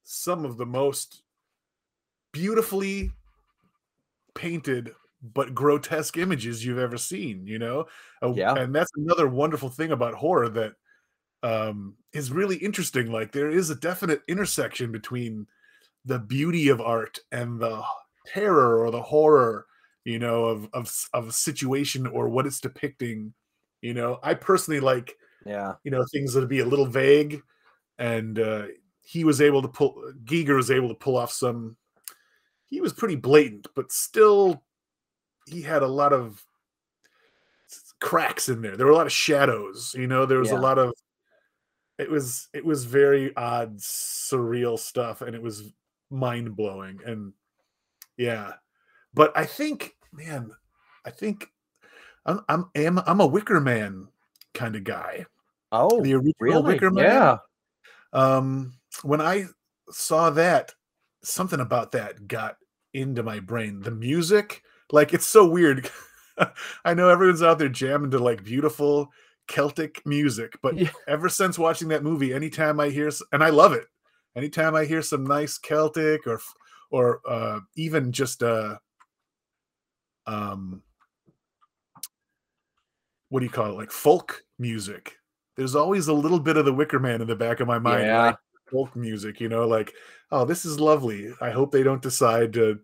some of the most beautifully painted but grotesque images you've ever seen. You know, Yeah. and that's another wonderful thing about horror that um, is really interesting. Like there is a definite intersection between the beauty of art and the terror or the horror you know of of of a situation or what it's depicting You know, I personally like Yeah. you know things that would be a little vague, and uh, he was able to pull. Giger was able to pull off some. He was pretty blatant, but still, he had a lot of cracks in there. There were a lot of shadows. You know, there was Yeah. a lot of. It was it was very odd, surreal stuff, and it was mind blowing. And yeah, but I think, man, I think I'm I'm I'm a Wicker Man kind of guy. Oh, The original really? Wicker Man. Yeah. Um, when I saw that, something about that got into my brain. The music, like it's so weird. [laughs] I know everyone's out there jamming to like beautiful Celtic music, but Yeah. ever since watching that movie, anytime I hear and I love it, anytime I hear some nice Celtic or or uh even just uh um what do you call it like folk music there's always a little bit of the wicker man in the back of my mind Yeah. folk music you know like oh this is lovely. I hope they don't decide to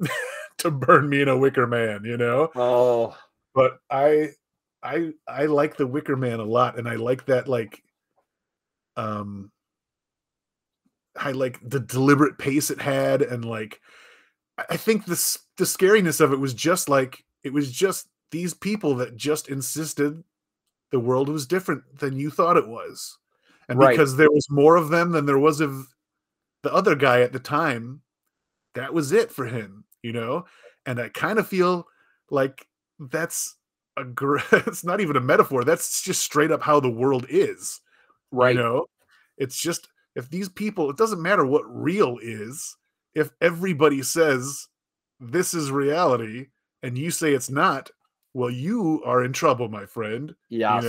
[laughs] to burn me in a wicker man you know? Oh, but i i i like the wicker man a lot and i like that like um i like the deliberate pace it had and like i think this the scariness of it was just like it was just these people that just insisted the world was different than you thought it was and Right. because there was more of them than there was of the other guy at the time that was it for him you know and i kind of feel like that's a gr- [laughs] it's not even a metaphor that's just straight up how the world is right. you know it's just if these people it doesn't matter what real is if everybody says this is reality and you say it's not well you are in trouble my friend Yeah. you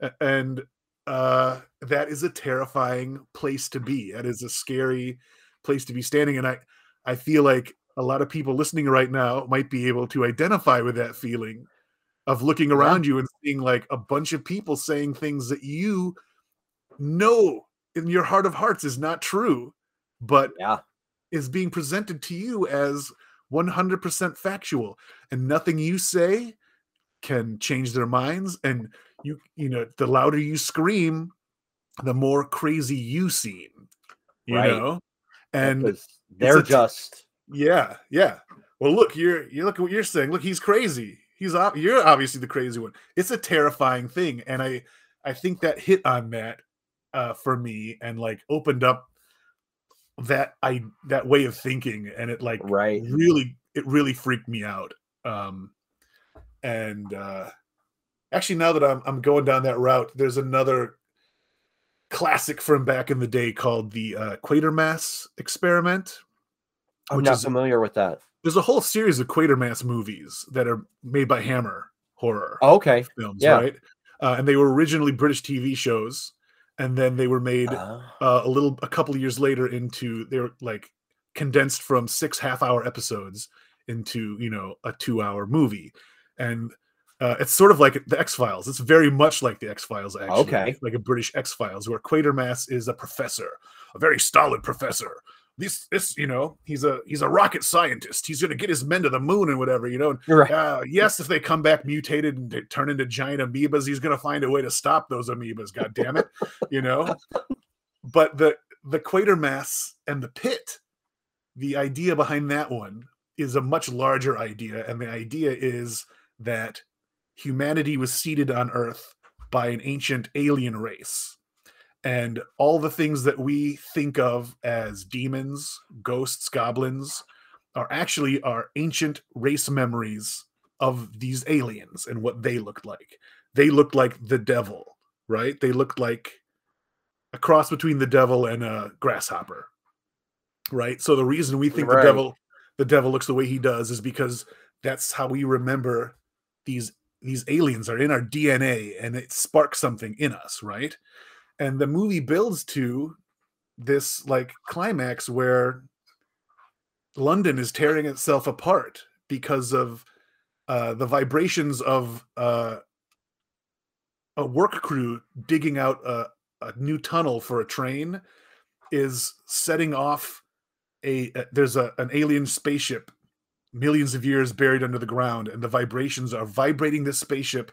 know and uh that is a terrifying place to be that is a scary place to be standing and i i feel like a lot of people listening right now might be able to identify with that feeling of looking Yeah. around you and seeing like a bunch of people saying things that you know in your heart of hearts is not true but Yeah. is being presented to you as 100% factual and nothing you say can change their minds and you you know the louder you scream the more crazy you seem you Right. know? And Because they're just. Yeah yeah. Well look you're you look at what you're saying. Look he's crazy. He's you're obviously the crazy one. It's a terrifying thing and i i think that hit on that uh for me and like opened up that i that way of thinking and it like right. really it really freaked me out um and uh actually now that i'm i'm going down that route there's another classic from back in the day called the uh quatermass experiment I'm which not is- familiar with that. there's a whole series of quatermass movies that are made by hammer horror Oh, okay. films yeah. right uh, and they were originally british tv shows and then they were made Ah, uh, a little a couple of years later into they're like condensed from six half hour episodes into you know a two hour movie and uh, it's sort of like the X Files. It's very much like the X Files, actually. Okay. Like a British X Files, where Quatermass is a professor, a very stolid professor. This, this, you know, he's a he's a rocket scientist. He's going to get his men to the moon and whatever, you know. And right. uh, yes, if they come back mutated and turn into giant amoebas, he's going to find a way to stop those amoebas. God damn it, [laughs] you know. But the the Quatermass and the pit, the idea behind that one is a much larger idea, and the idea is that humanity was seeded on Earth by an ancient alien race. And all the things that we think of as demons, ghosts, goblins are actually our ancient race memories of these aliens and what they looked like. They looked like the devil, right? They looked like a cross between the devil and a grasshopper. Right? So the reason we think Right. the devil the devil looks the way he does is because that's how we remember these these aliens are in our DNA and it sparks something in us, right? And the movie builds to this like climax where London is tearing itself apart because of uh, the vibrations of uh, a work crew digging out a, a new tunnel for a train is setting off a, a- there's a an alien spaceship millions of years buried under the ground and the vibrations are vibrating this spaceship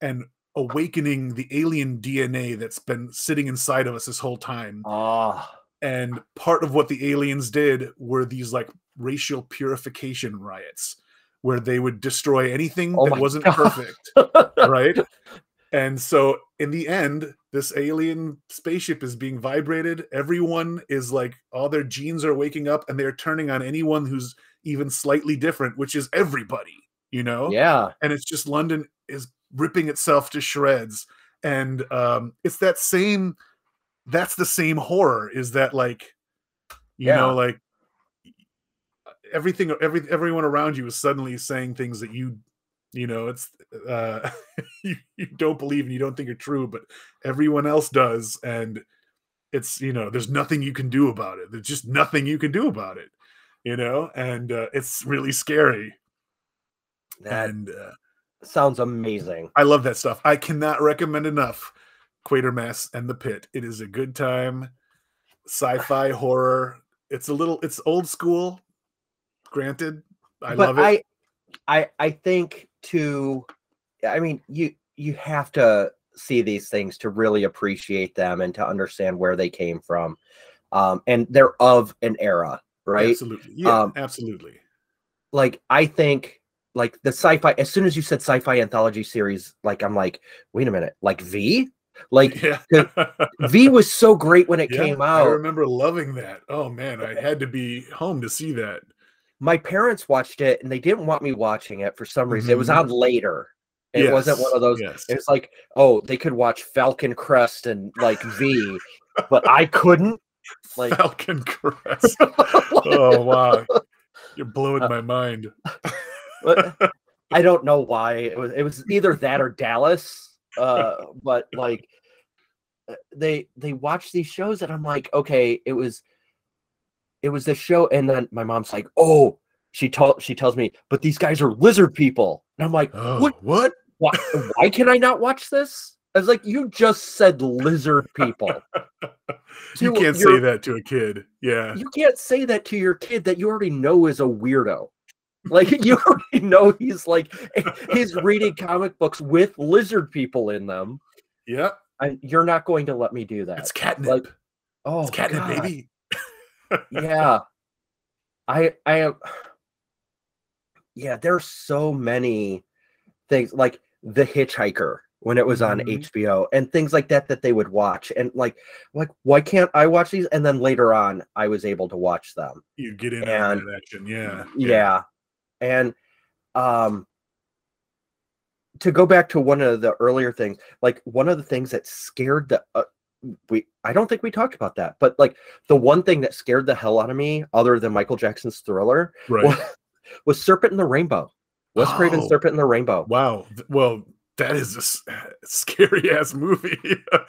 and awakening the alien DNA that's been sitting inside of us this whole time. Ah, And part of what the aliens did were these like racial purification riots where they would destroy anything Oh that wasn't [laughs] God. perfect, right? And so in the end, this alien spaceship is being vibrated. Everyone is like all their genes are waking up and they're turning on anyone who's even slightly different, which is everybody, you know? yeah, and it's just London is ripping itself to shreds. And um, it's that same. That's the same horror. Is that like, you Yeah. know, like everything, every everyone around you is suddenly saying things that you, you know, it's uh, [laughs] you, you don't believe and you don't think are true, but everyone else does, and it's you know, there's nothing you can do about it. There's just nothing you can do about it, you know, and uh, it's really scary. that and uh, sounds amazing. I love that stuff. I cannot recommend enough Quatermass and the Pit. It is a good time, sci-fi [sighs] horror. It's a little, it's old school. Granted, I but love it. I, I, I think to, I mean, you you have to see these things to really appreciate them and to understand where they came from, um, and they're of an era, right? Absolutely, yeah, Um, absolutely. Like I think, like the sci-fi. As soon as you said sci-fi anthology series, like I'm like, wait a minute, like V, like yeah, [laughs] V was so great when it Yeah, came I remember loving that. Oh man, I had to be home to see that. my parents watched it and they didn't want me watching it for some reason. It was Mhm. on later. It wasn't one of those. Yes. It's like, oh, they could watch Falcon Crest and like V, but I couldn't. Like, Falcon [laughs] Crest. oh wow, you're blowing my mind. [laughs] but [laughs] I don't know why it was. It was either that or Dallas. Uh, but like, uh, they they watch these shows and I'm like, okay, it was, it was the show, and then my mom's like, oh, she told she tells me, but these guys are lizard people, and I'm like, Oh, what? what? Why, why can I not watch this? I was like, you just said lizard people. [laughs] You You- can't say that to a kid. Yeah. You can't say that to your kid that you already know is a weirdo. Like [laughs] you already know he's like [laughs] he's reading comic books with lizard people in them. Yeah. And you're not going to let me do that. It's catnip. like, oh, it's catnip, God. baby. [laughs] yeah i i am [sighs] yeah there's so many things like the hitchhiker when it was on Mhm. hbo and things like that that they would watch and like like why can't i watch these and then later on i was able to watch them You get in on And- that action. Yeah. yeah, and um to go back to one of the earlier things like one of the things that scared the uh, we i don't think we talked about that but like the one thing that scared the hell out of me other than michael jackson's thriller Right. was, was serpent in the rainbow wes craven's Oh. serpent in the rainbow Wow. Well, that is a [laughs] scary ass movie.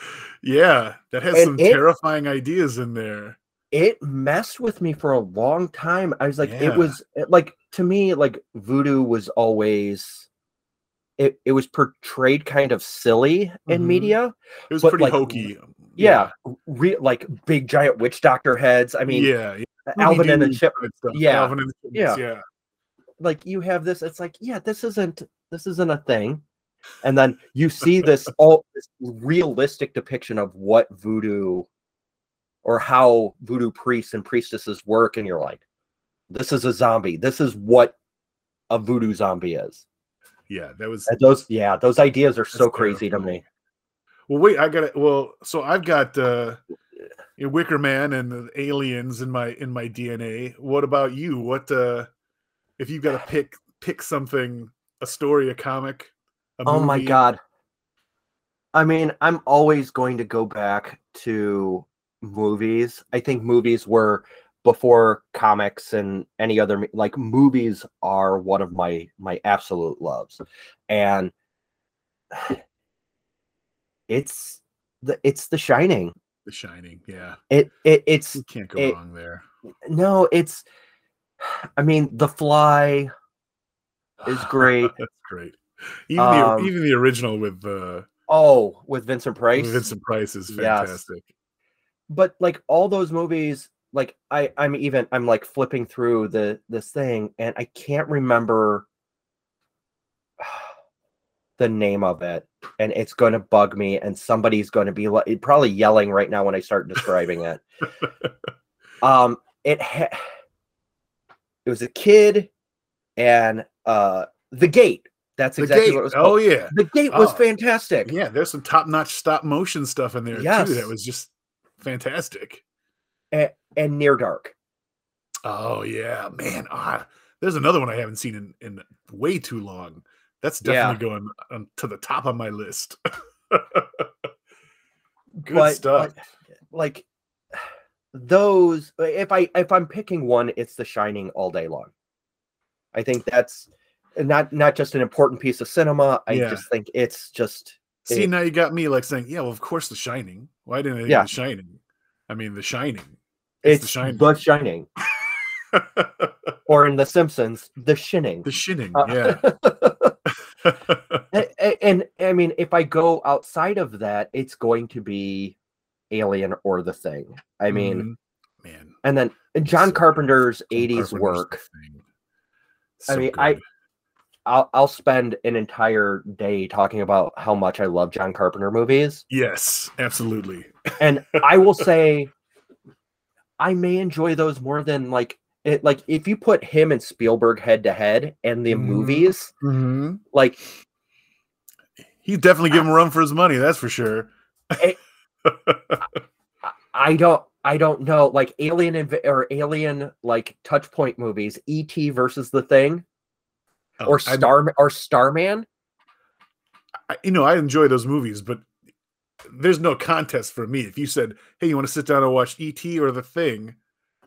[laughs] yeah. That has And some it- terrifying ideas in there. it messed with me for a long time i was like Yeah. it was it- like to me like voodoo was always it, it was portrayed kind of silly in Mhm. media It was pretty like, hokey. yeah, re- like big giant witch doctor heads i mean yeah. yeah. alvin and the Scooby-Doo chip yeah, Alvin and the Chips, yeah. Yeah. like you have this it's like yeah this isn't this isn't a thing and then you see this [laughs] all this realistic depiction of what voodoo or how voodoo priests and priestesses work and you're like this is a zombie this is what a voodoo zombie is Yeah. That was and those yeah those ideas are so crazy to me Well, wait, I got it. Well, so I've got uh, Wicker Man and aliens in my in my DNA. What about you? What uh, if you've got to pick pick something, a story, a comic? A oh my god i mean i'm always going to go back to movies i think movies were before comics and any other like movies are one of my my absolute loves and [sighs] it's the it's the shining The Shining. Yeah, it, it it's you can't go it- wrong there. no it's [sighs] i mean the fly is [sighs] great That's great. Even Um, the even the original with uh, oh with vincent price Vincent Price is Yes. fantastic. but like all those movies like i i'm even i'm like flipping through the this thing and i can't remember [sighs] the name of it, and it's going to bug me, and somebody's going to be like, probably yelling right now when I start describing it. [laughs] um, it ha- it was a kid, and uh, the gate. That's exactly what it was. Oh yeah. The gate was Oh, fantastic. Yeah, there's some top-notch stop motion stuff in there too that was just fantastic. and, and Near Dark. Oh yeah, man. Ah, there's another one I haven't seen in, in way too long. That's Yeah. definitely going um, to the top of my list. [laughs] Good But- stuff. but, like those if i if i'm picking one it's the shining all day long i think that's not not just an important piece of cinema i Yeah. just think it's just See, it- now you got me like saying, "Yeah, well, of course, The Shining. Why didn't I think Yeah. The Shining? I mean, The Shining. It's it's, The Shining. the shining [laughs] or in the simpsons the shinning the Shining. Uh, Yeah. [laughs] A- a- and, i mean if i go outside of that it's going to be alien or the thing i mean Mhm. man, and then john So- carpenter's John 80s Carpenter's work Thing. I So mean, I- I'll I'll spend an entire day talking about how much I love John Carpenter movies, yes, absolutely. and I will say I may enjoy those more than like it. Like if you put him and Spielberg head to head and the Mhm. movies, Mm-hmm. like He definitely give him a run for his money. That's for sure. Eh. [laughs] I don't I don't know like Alien inv- or Alien like touch point movies, E.T. versus the Thing Oh, or I- Star or Starman. I, you know, I enjoy those movies, but there's no contest for me. If you said, "Hey, you want to sit down and watch E.T. or The Thing?"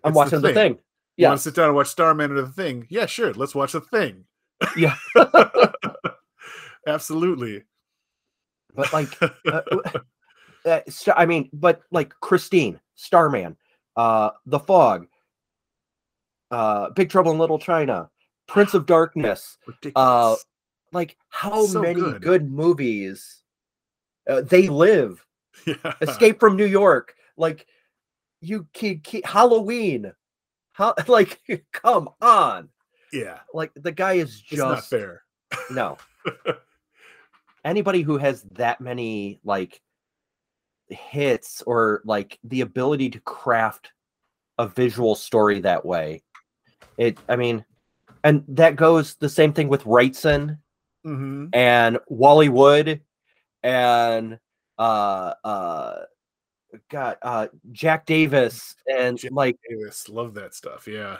I'm watching the thing. You Yeah. want to sit down and watch Starman or The Thing? Yeah, sure. Let's watch The Thing. Yeah. [laughs] Absolutely. But like [laughs] uh, uh, I mean, but like Christine, Starman, uh, The Fog, uh, Big Trouble in Little China, Prince of [gasps] Darkness. Ridiculous. Like how So many good. good, movies? Uh, they live. [laughs] yeah. Escape from New York. Like you keep, keep Halloween. How [laughs] like [laughs] come on? Yeah. Like the guy is It's not just fair. no. Anybody who has that many like hits or like the ability to craft a visual story that way, it I mean, and that goes the same thing with Wrightson hmm and Wally Wood and uh uh God uh Jack Davis and Jack like Davis, love that stuff. Yeah.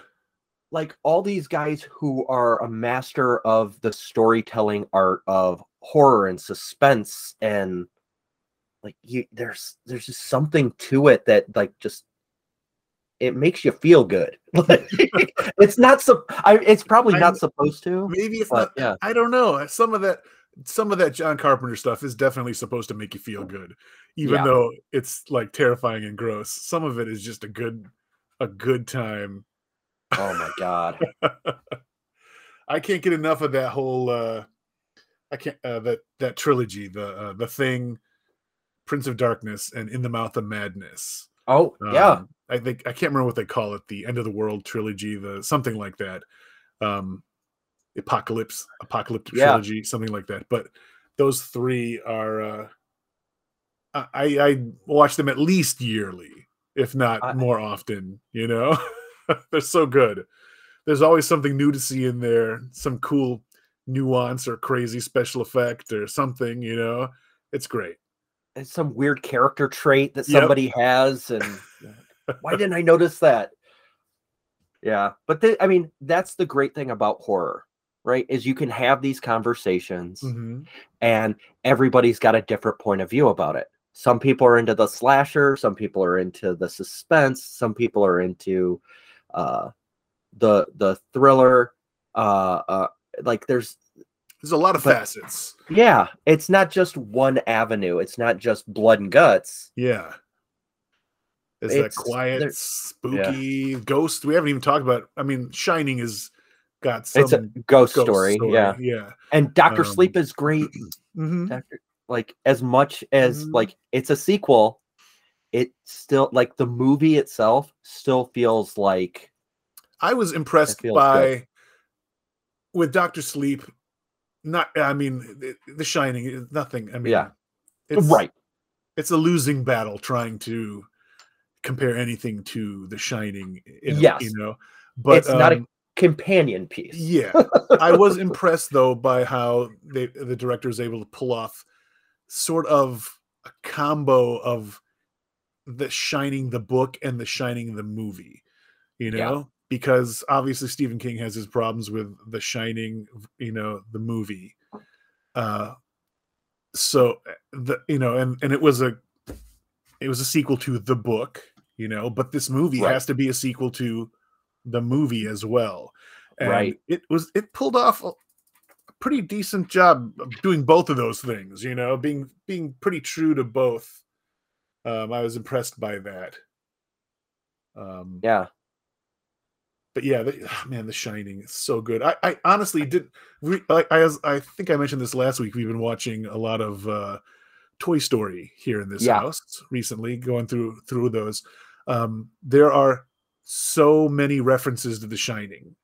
like all these guys who are a master of the storytelling art of horror and suspense and like you there's there's just something to it that like just it makes you feel good [laughs] [laughs] it's not so I, it's probably not supposed to Maybe it's but not. yeah I don't know. Some of that, some of that John Carpenter stuff is definitely supposed to make you feel good, even Yeah. though it's like terrifying and gross. Some of it is just a good, a good time. oh my god [laughs] I can't get enough of that whole. uh I can't uh, that that trilogy, the uh, the thing, Prince of Darkness, and In the Mouth of Madness. oh yeah Um, I think I can't remember what they call it, the End of the World trilogy, the something like that. Um Apocalypse, Apocalyptic Yeah. trilogy, something like that. But those three are uh I I watch them at least yearly, if not I- more often, you know. [laughs] They're so good. There's always something new to see in there, some cool nuance or crazy special effect or something, you know. It's great. it's some weird character trait that Yep. somebody has and [laughs] why didn't i notice that yeah but i mean that's the great thing about horror right is you can have these conversations Mhm. and everybody's got a different point of view about it some people are into the slasher some people are into the suspense some people are into uh the the thriller uh uh like there's There's a lot of But- facets. yeah it's not just one avenue it's not just blood and guts Yeah. There's that quiet, spooky ghost. We haven't even talked about. I mean, Shining has got some it's a ghost, ghost story, yeah Yeah. and doctor Um, sleep is great [clears throat] Mhm. Doctor, like as much as Mhm. like it's a sequel, it still like the movie itself still feels like I was impressed by good. with Doctor Sleep. not. I mean, The, the Shining. is Nothing. I mean, Yeah. it's, right. It's a losing battle trying to compare anything to The Shining. in a- Yes. you know, but it's not a um, companion piece. Yeah, I was impressed though by how they the director is able to pull off sort of a combo of the Shining the book and the Shining the movie. You Yeah. know, because obviously Stephen King has his problems with the Shining, you know, the movie. Uh so the you know, and and it was a it was a sequel to the book, you know, but this movie Right. has to be a sequel to the movie as well. And Right. It was it pulled off a pretty decent job of doing both of those things, you know, being being pretty true to both. Um, I was impressed by that. Um, Yeah. but yeah, the, ah, man, The Shining is so good. I, I honestly did. We, I, I, I think I mentioned this last week. We've been watching a lot of uh, Toy Story here in this Yeah. house recently, going through through those. Um, there are so many references to The Shining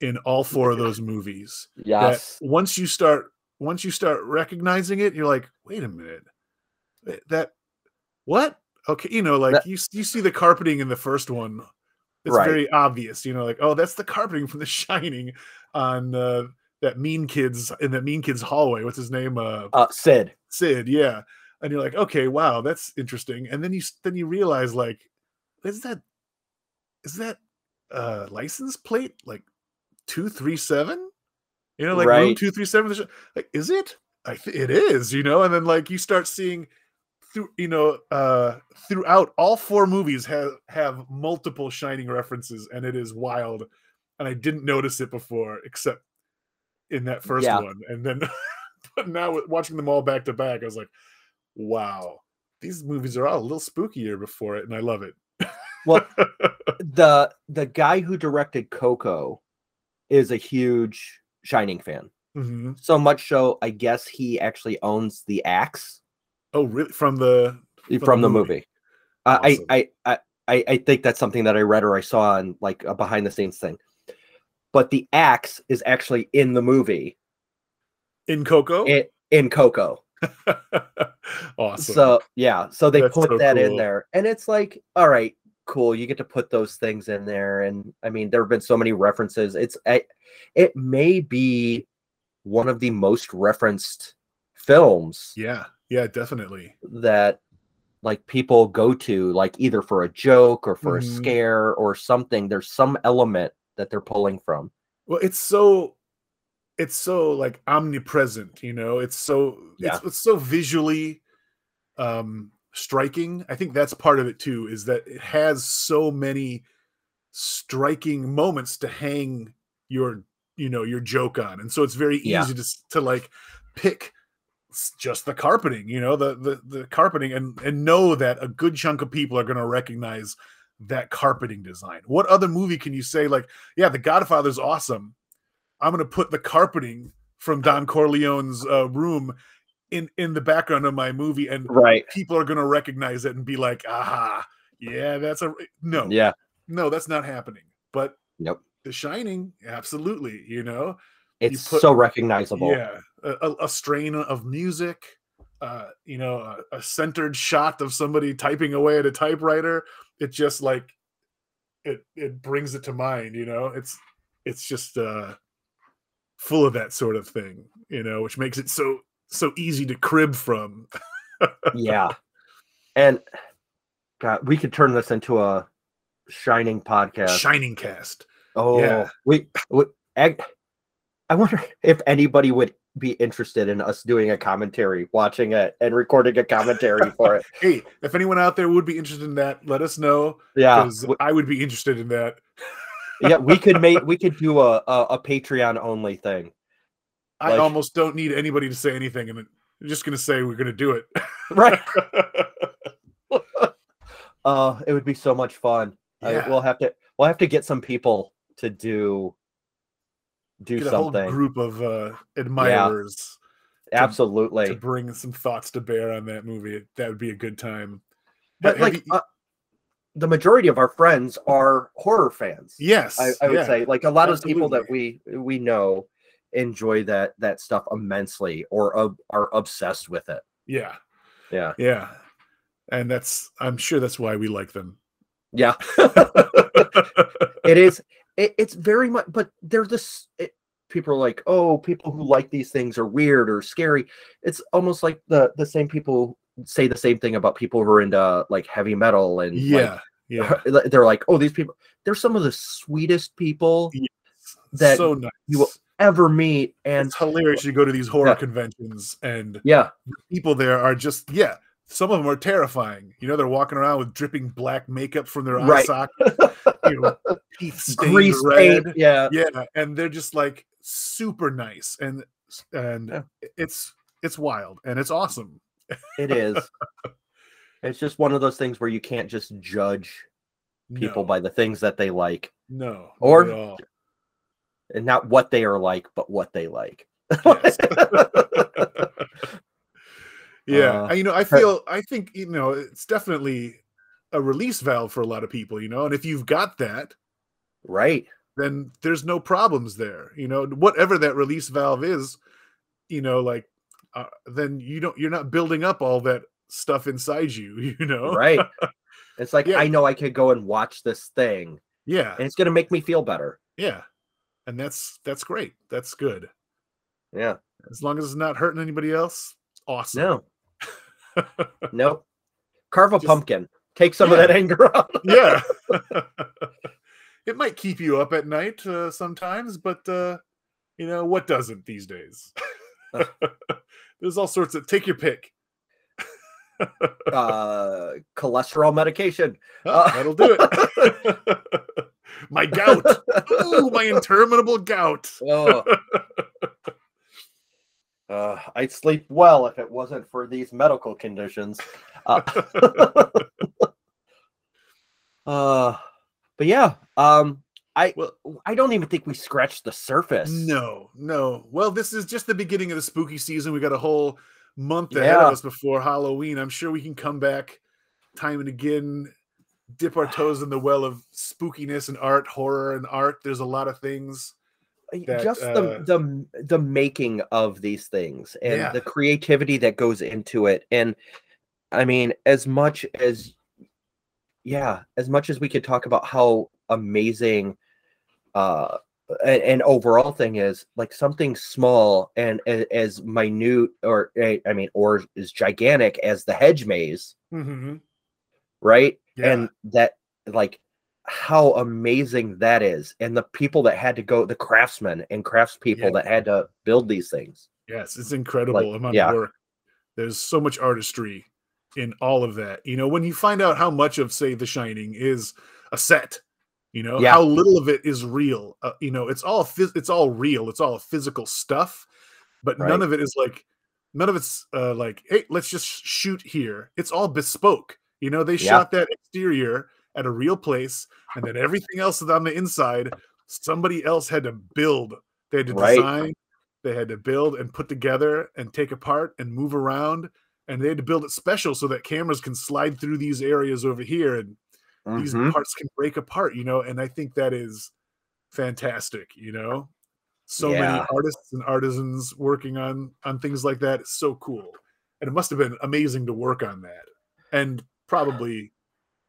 in all four of those movies. Yes. Once you start, once you start recognizing it, you're like, wait a minute, that- that what? Okay, you know, like That- you you see the carpeting in the first one. It's Right. very obvious, you know, like oh, that's the carpeting from The Shining on uh, that Mean Kids in that Mean Kids hallway. What's his name? Uh, Uh, Sid. Sid. Yeah, and you're like, okay, wow, that's interesting. And then you then you realize like, is that is that uh license plate like two three seven? You know, like room two three seven. Like, is it? I th- it is. You know, and then like you start seeing through you know uh throughout all four movies have have multiple shining references and it is wild and i didn't notice it before except in that first Yeah. one and then [laughs] but now watching them all back to back i was like wow these movies are all a little spookier before it and i love it [laughs] Well, [laughs] the the guy who directed Coco is a huge Shining fan. Mhm. So much so, I guess he actually owns the axe oh really from the from, the the movie. movie. Uh, Awesome. I, I I I I think that's something that I read or I saw on like a behind the scenes thing. But the axe is actually in the movie in coco in, in Coco. [laughs] awesome So yeah, so they That's put so that in there, and it's like, all right, cool. You get to put those things in there, and I mean, there have been so many references. It's I, it may be one of the most referenced films yeah yeah definitely that like people go to, like either for a joke or for Mhm. a scare or something. There's some element that they're pulling from. Well, it's so it's so like omnipresent, you know. It's so Yeah. it's, it's so visually um striking. I think that's part of it too is that it has so many striking moments to hang your you know your joke on. And so it's very easy Yeah. to to like pick just the carpeting, you know, the the the carpeting and and know that a good chunk of people are going to recognize that carpeting design. What other movie can you say like, yeah, The Godfather's awesome. I'm going to put the carpeting from Don Corleone's uh, room in in the background of my movie and Right. people are going to recognize it and be like, "Aha, yeah, that's a no." Yeah. No, that's not happening. But Yep. The Shining, absolutely, you know. It's put- so recognizable. Yeah, a, a- a strain of music, uh, you know, a, a centered shot of somebody typing away at a typewriter. It just like it it brings it to mind. You know, it's it's just uh, full of that sort of thing. You know, which makes it so so easy to crib from. yeah and god we could turn this into a shining podcast Shining cast. oh yeah. we, we I, I wonder if anybody would be interested in us doing a commentary watching it and recording a commentary for it [laughs] Hey, if anyone out there would be interested in that, let us know yeah I would be interested in that. yeah we could [laughs] make we could do a a, a patreon only thing I Like- almost don't need anybody to say anything, and I'm just going to say we're going to do it. [laughs] right. [laughs] Uh it would be so much fun. I- we'll have to we'll have to get some people to do do Get a whole something. group of uh, admirers to- absolutely. to bring some thoughts to bear on that movie. That would be a good time. but have like you- uh, the majority of our friends are horror fans. Yes, I, I would yeah, say like a lot of people that we we know enjoy that that stuff immensely or uh, are obsessed with it. Yeah. Yeah. Yeah. And that's I'm sure that's why we like them. Yeah. [laughs] it is it, it's very much but they're this it, people are like oh people who like these things are weird or scary it's almost like the the same people say the same thing about people who are into like heavy metal and yeah. yeah. [laughs] they're like oh these people they're some of the sweetest people Yes. that so nice. you will ever meet and it's hilarious. You go to these horror Yeah. conventions and yeah people there are just yeah. Some of them are terrifying. You know, they're walking around with dripping black makeup from their eye Right. sockets, [laughs] you know, teeth stained grease red. paint yeah Yeah, and they're just like super nice, and and Yeah. it's it's wild and it's awesome. it is [laughs] it's just one of those things where you can't just judge people no, by the things that they like no, or-. And not what they are like but what they like Yes. [laughs] [laughs] yeah, Uh, you know, I feel I think you know it's definitely a release valve for a lot of people. You know, and if you've got that, right then there's no problems there. You know, whatever that release valve is, you know, like uh, then you don't you're not building up all that stuff inside you. [laughs] You know, right it's like Yeah. i know i could go and watch this thing Yeah, and it's going to make me feel better yeah, and that's that's great. That's good. yeah As long as it's not hurting anybody else, awesome. no [laughs] nope carve a Just- pumpkin take some of that anger out [laughs] [laughs] yeah. it might keep you up at night uh, sometimes, but uh, you know what doesn't these days? There's all sorts of take your pick. uh cholesterol medication Oh, Uh, that'll do it. My gout. [laughs] Ooh, my interminable gout. oh. Uh, I'd sleep well if it wasn't for these medical conditions. Uh, [laughs] uh, but yeah, um, I Well, I don't even think we scratched the surface. no, no. Well, this is just the beginning of the spooky season. We got a whole month ahead Yeah. of us before Halloween. I'm sure we can come back time and again, dip our toes in the well of spookiness and art, horror and art. There's a lot of things. that, just uh, the the the making of these things and Yeah. the creativity that goes into it and i mean as much as yeah as much as we could talk about how amazing uh an, an overall thing is like something small and a- as minute or i mean or as gigantic as the hedge maze Mhm. Right Yeah. and that like how amazing that is and the people that had to go the craftsmen and craftspeople Yeah. that had to build these things Yes, it's incredible amount yeah. of work. There's so much artistry in all of that. You know, when you find out how much of, say, The Shining is a set, you know, Yeah. how little of it is real. Uh, you know, it's all phys- it's all real. It's all physical stuff, but none of it is like none of it's uh, like, hey, let's just shoot here. It's all bespoke. You know, they Yeah. shot that exterior at a real place, and then everything else is on the inside, somebody else had to build. They had to Right. design, they had to build and put together and take apart and move around, and they had to build it special so that cameras can slide through these areas over here and these Mhm. parts can break apart, you know, and I think that is fantastic, you know. So many artists and artisans working on on things like that. It's so cool. And it must have been amazing to work on that. And probably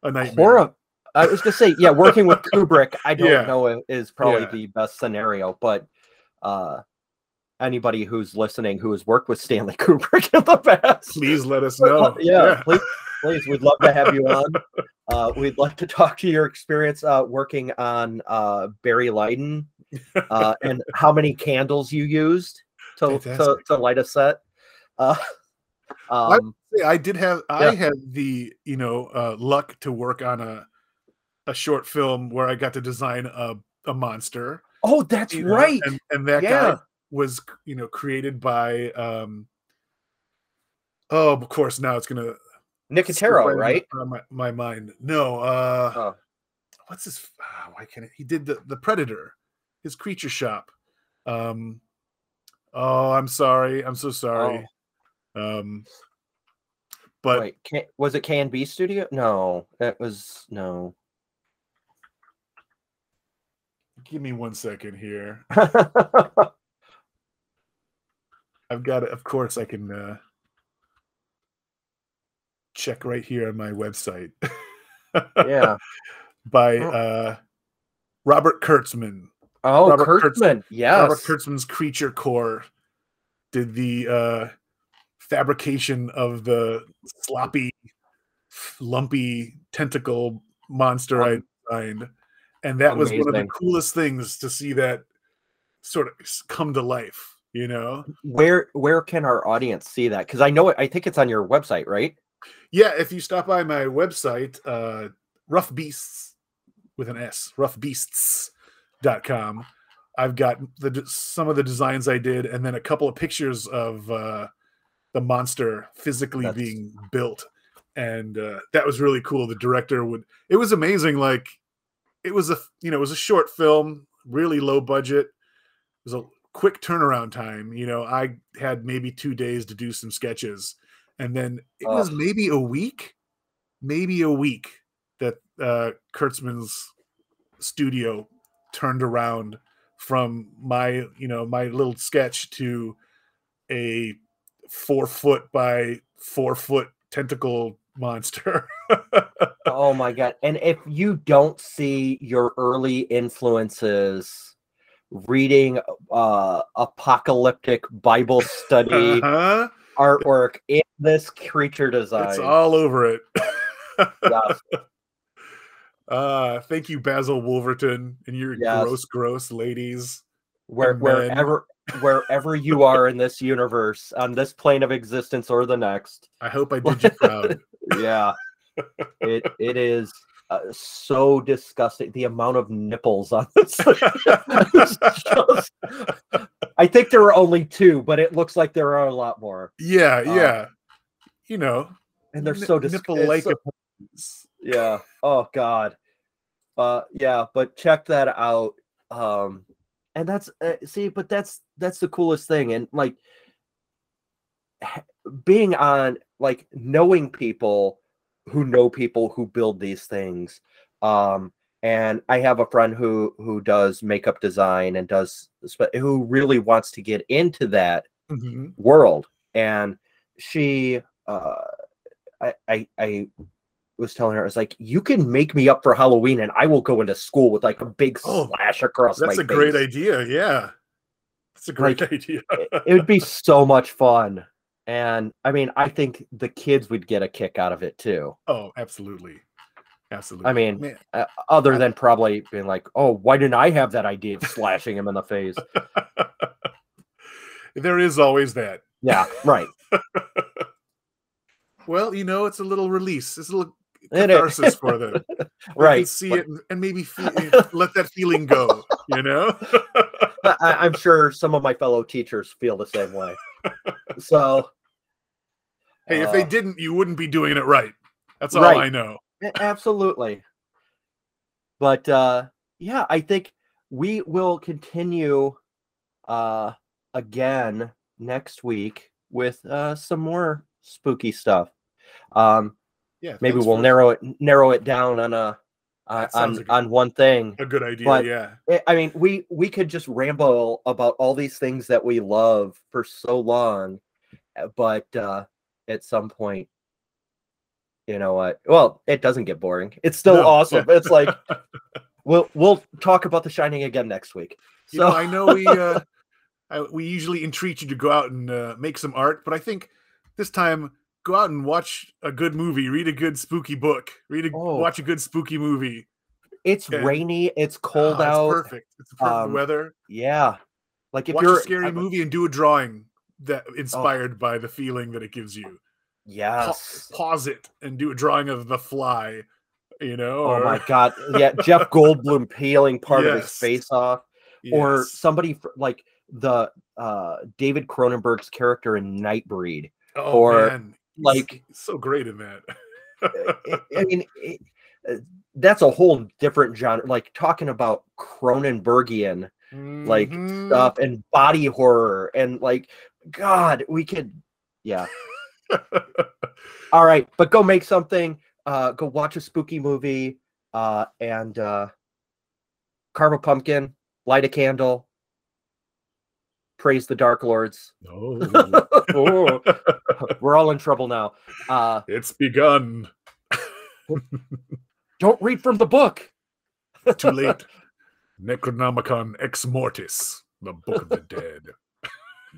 a nightmare. Horror. I was gonna say, yeah, working with [laughs] Kubrick, I don't Yeah. know is probably Yeah. the best scenario, but uh anybody who's listening who has worked with Stanley [laughs] Kubrick in the past, Please let us know. [laughs] yeah, please, please, we'd love to have you on. Uh, we'd like to talk to your experience uh, working on uh, Barry Lyndon uh, and how many candles you used to to, to light a set. Uh, I- um, I did have Yeah. I had the you know uh, luck to work on a a short film where I got to design a a monster. oh, that's you know, right. and, and that Yeah. guy was you know created by um oh of course now it's gonna Nicotero, right? my, my mind no uh Oh. what's his ah, why can't it he did the the predator his creature shop um oh i'm sorry i'm so sorry um but Wait, can, was it K and B Studio? No, that was no. give me one second here [laughs] I've got it. Of course, I can uh, check right here on my website. Yeah. [laughs] by Oh. uh, Robert Kurtzman. Oh, Robert Kurtzman- Kurtzman. Yes. Robert Kurtzman's Creature Corps did the uh, fabrication of the sloppy, lumpy tentacle monster I designed, and that was one of the coolest things to see that sort of come to life. You know, Where where can our audience see that? Because I know it. I think it's on your website, right? yeah. If you stop by my website, uh, Rough Beasts with an S, roughbeasts.com, I've got the some of the designs I did, and then a couple of pictures of uh, the monster physically That's- being built, and uh, that was really cool. The director would. It was amazing. Like it was a you know it was a short film, really low budget. It was a quick turnaround time. You know, I had maybe two days to do some sketches, and then it was maybe a week, maybe a week that uh, Kurtzman's studio turned around from my you know my little sketch to a four foot by four foot tentacle monster. [laughs] Oh my god! And if you don't see your early influences, reading uh apocalyptic Bible study uh-huh. artwork in this creature design, It's all over it. Yes. [laughs] uh thank you Basil Wolverton and your Yes. gross gross ladies. Where wherever wherever you are in this universe, on this plane of existence or the next, I hope I did you [laughs] proud. yeah, it it is uh, so disgusting. The amount of nipples on this. [laughs] Just- I think there are only two, but it looks like there are a lot more, yeah, Uh, yeah. You know, and they're Ni- so disgusting. like so- yeah. Oh God. Uh, yeah, but check that out. Um, and that's uh, see, but that's that's the coolest thing, and like being on like knowing people who know people who build these things. Um, and I have a friend who who does makeup design and does who really wants to get into that Mhm. world and she uh I, I i was telling her i was like you can make me up for halloween and i will go into school with like a big Oh, slash across the face. That's a great idea. Yeah. That's a great Like, [laughs] idea. it, it would be so much fun and i mean i think the kids would get a kick out of it too Oh, absolutely. Absolutely. I mean, uh, other I- than probably being like oh why didn't i have that idea of slashing him in the face [laughs] there is always that. yeah right [laughs] Well, you know, it's a little release. It's a little. Catharsis for them. [laughs] They right see it and, maybe feel, [laughs] let that feeling go. You know. I, i'm sure some of my fellow teachers feel the same way so hey, if they uh, didn't, you wouldn't be doing it right. That's all Right. I know. Absolutely. But uh yeah, I think we will continue uh again next week with uh some more spooky stuff. Um Yeah. maybe we'll narrow it narrow it down on a uh, on like on one thing. a good idea. but- yeah. I- mean, we we could just ramble about all these things that we love for so long, uh, but uh at some point you know what? Well, it doesn't get boring. It's still No. awesome. It's like [laughs] we'll we'll talk about The Shining again next week. You So know, I know we uh, [laughs] I, we usually entreat you to go out and uh, make some art, but I think this time go out and watch a good movie, read a good spooky book, read a Oh. watch a good spooky movie. it's Okay. rainy. It's cold Ah, it's out. perfect. It's the perfect Um, weather. Yeah, like if Watch you're a scary I- movie and do a drawing that Oh. inspired by the feeling that it gives you. Pa- Yes. pause it and do a drawing of the fly. You know. Oh my god. Yeah, Jeff [laughs] Goldblum peeling part of his face off. or somebody like the uh David Cronenberg's character in Nightbreed. oh, or, man. Like- so great in that. I- [laughs] mean, it, uh, that's a whole different genre. Like talking about Cronenbergian like, Mhm. stuff and body horror and like, God, we could, yeah. [laughs] All right, but go make something. Uh, go watch a spooky movie. Uh, and uh, carve a pumpkin, light a candle, Praise the Dark Lords. No, Oh, [laughs] [laughs] we're all in trouble now. Uh, it's begun. [laughs] don't read from the book. Too late. Necronomicon Ex Mortis, the Book of the Dead.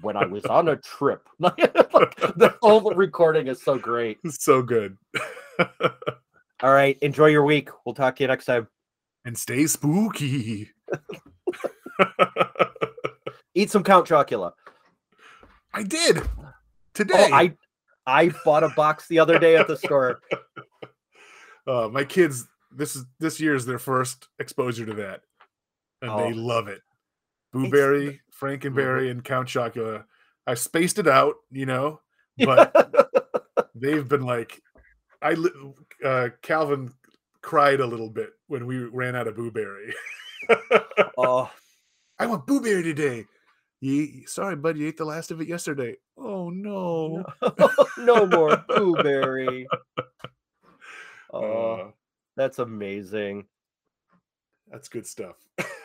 When I was on a trip, the whole recording is so great. so good. All right, enjoy your week. We'll talk to you next time. and stay spooky. Eat some Count Chocula. I did today. Oh, I I bought a box the other day at the store. [laughs] uh, my kids this is this year is their first exposure to that, and Oh. they love it. Booberry, Frankenberry, and Count Chocula. I spaced it out, you know, [laughs] but they've been like, I uh, Calvin cried a little bit when we ran out of Booberry. [laughs] oh, I want Booberry today. You, sorry, bud, you ate the last of it yesterday. Oh no. no [laughs] more Booberry. [laughs] Oh, Uh, that's amazing. that's good stuff. [laughs]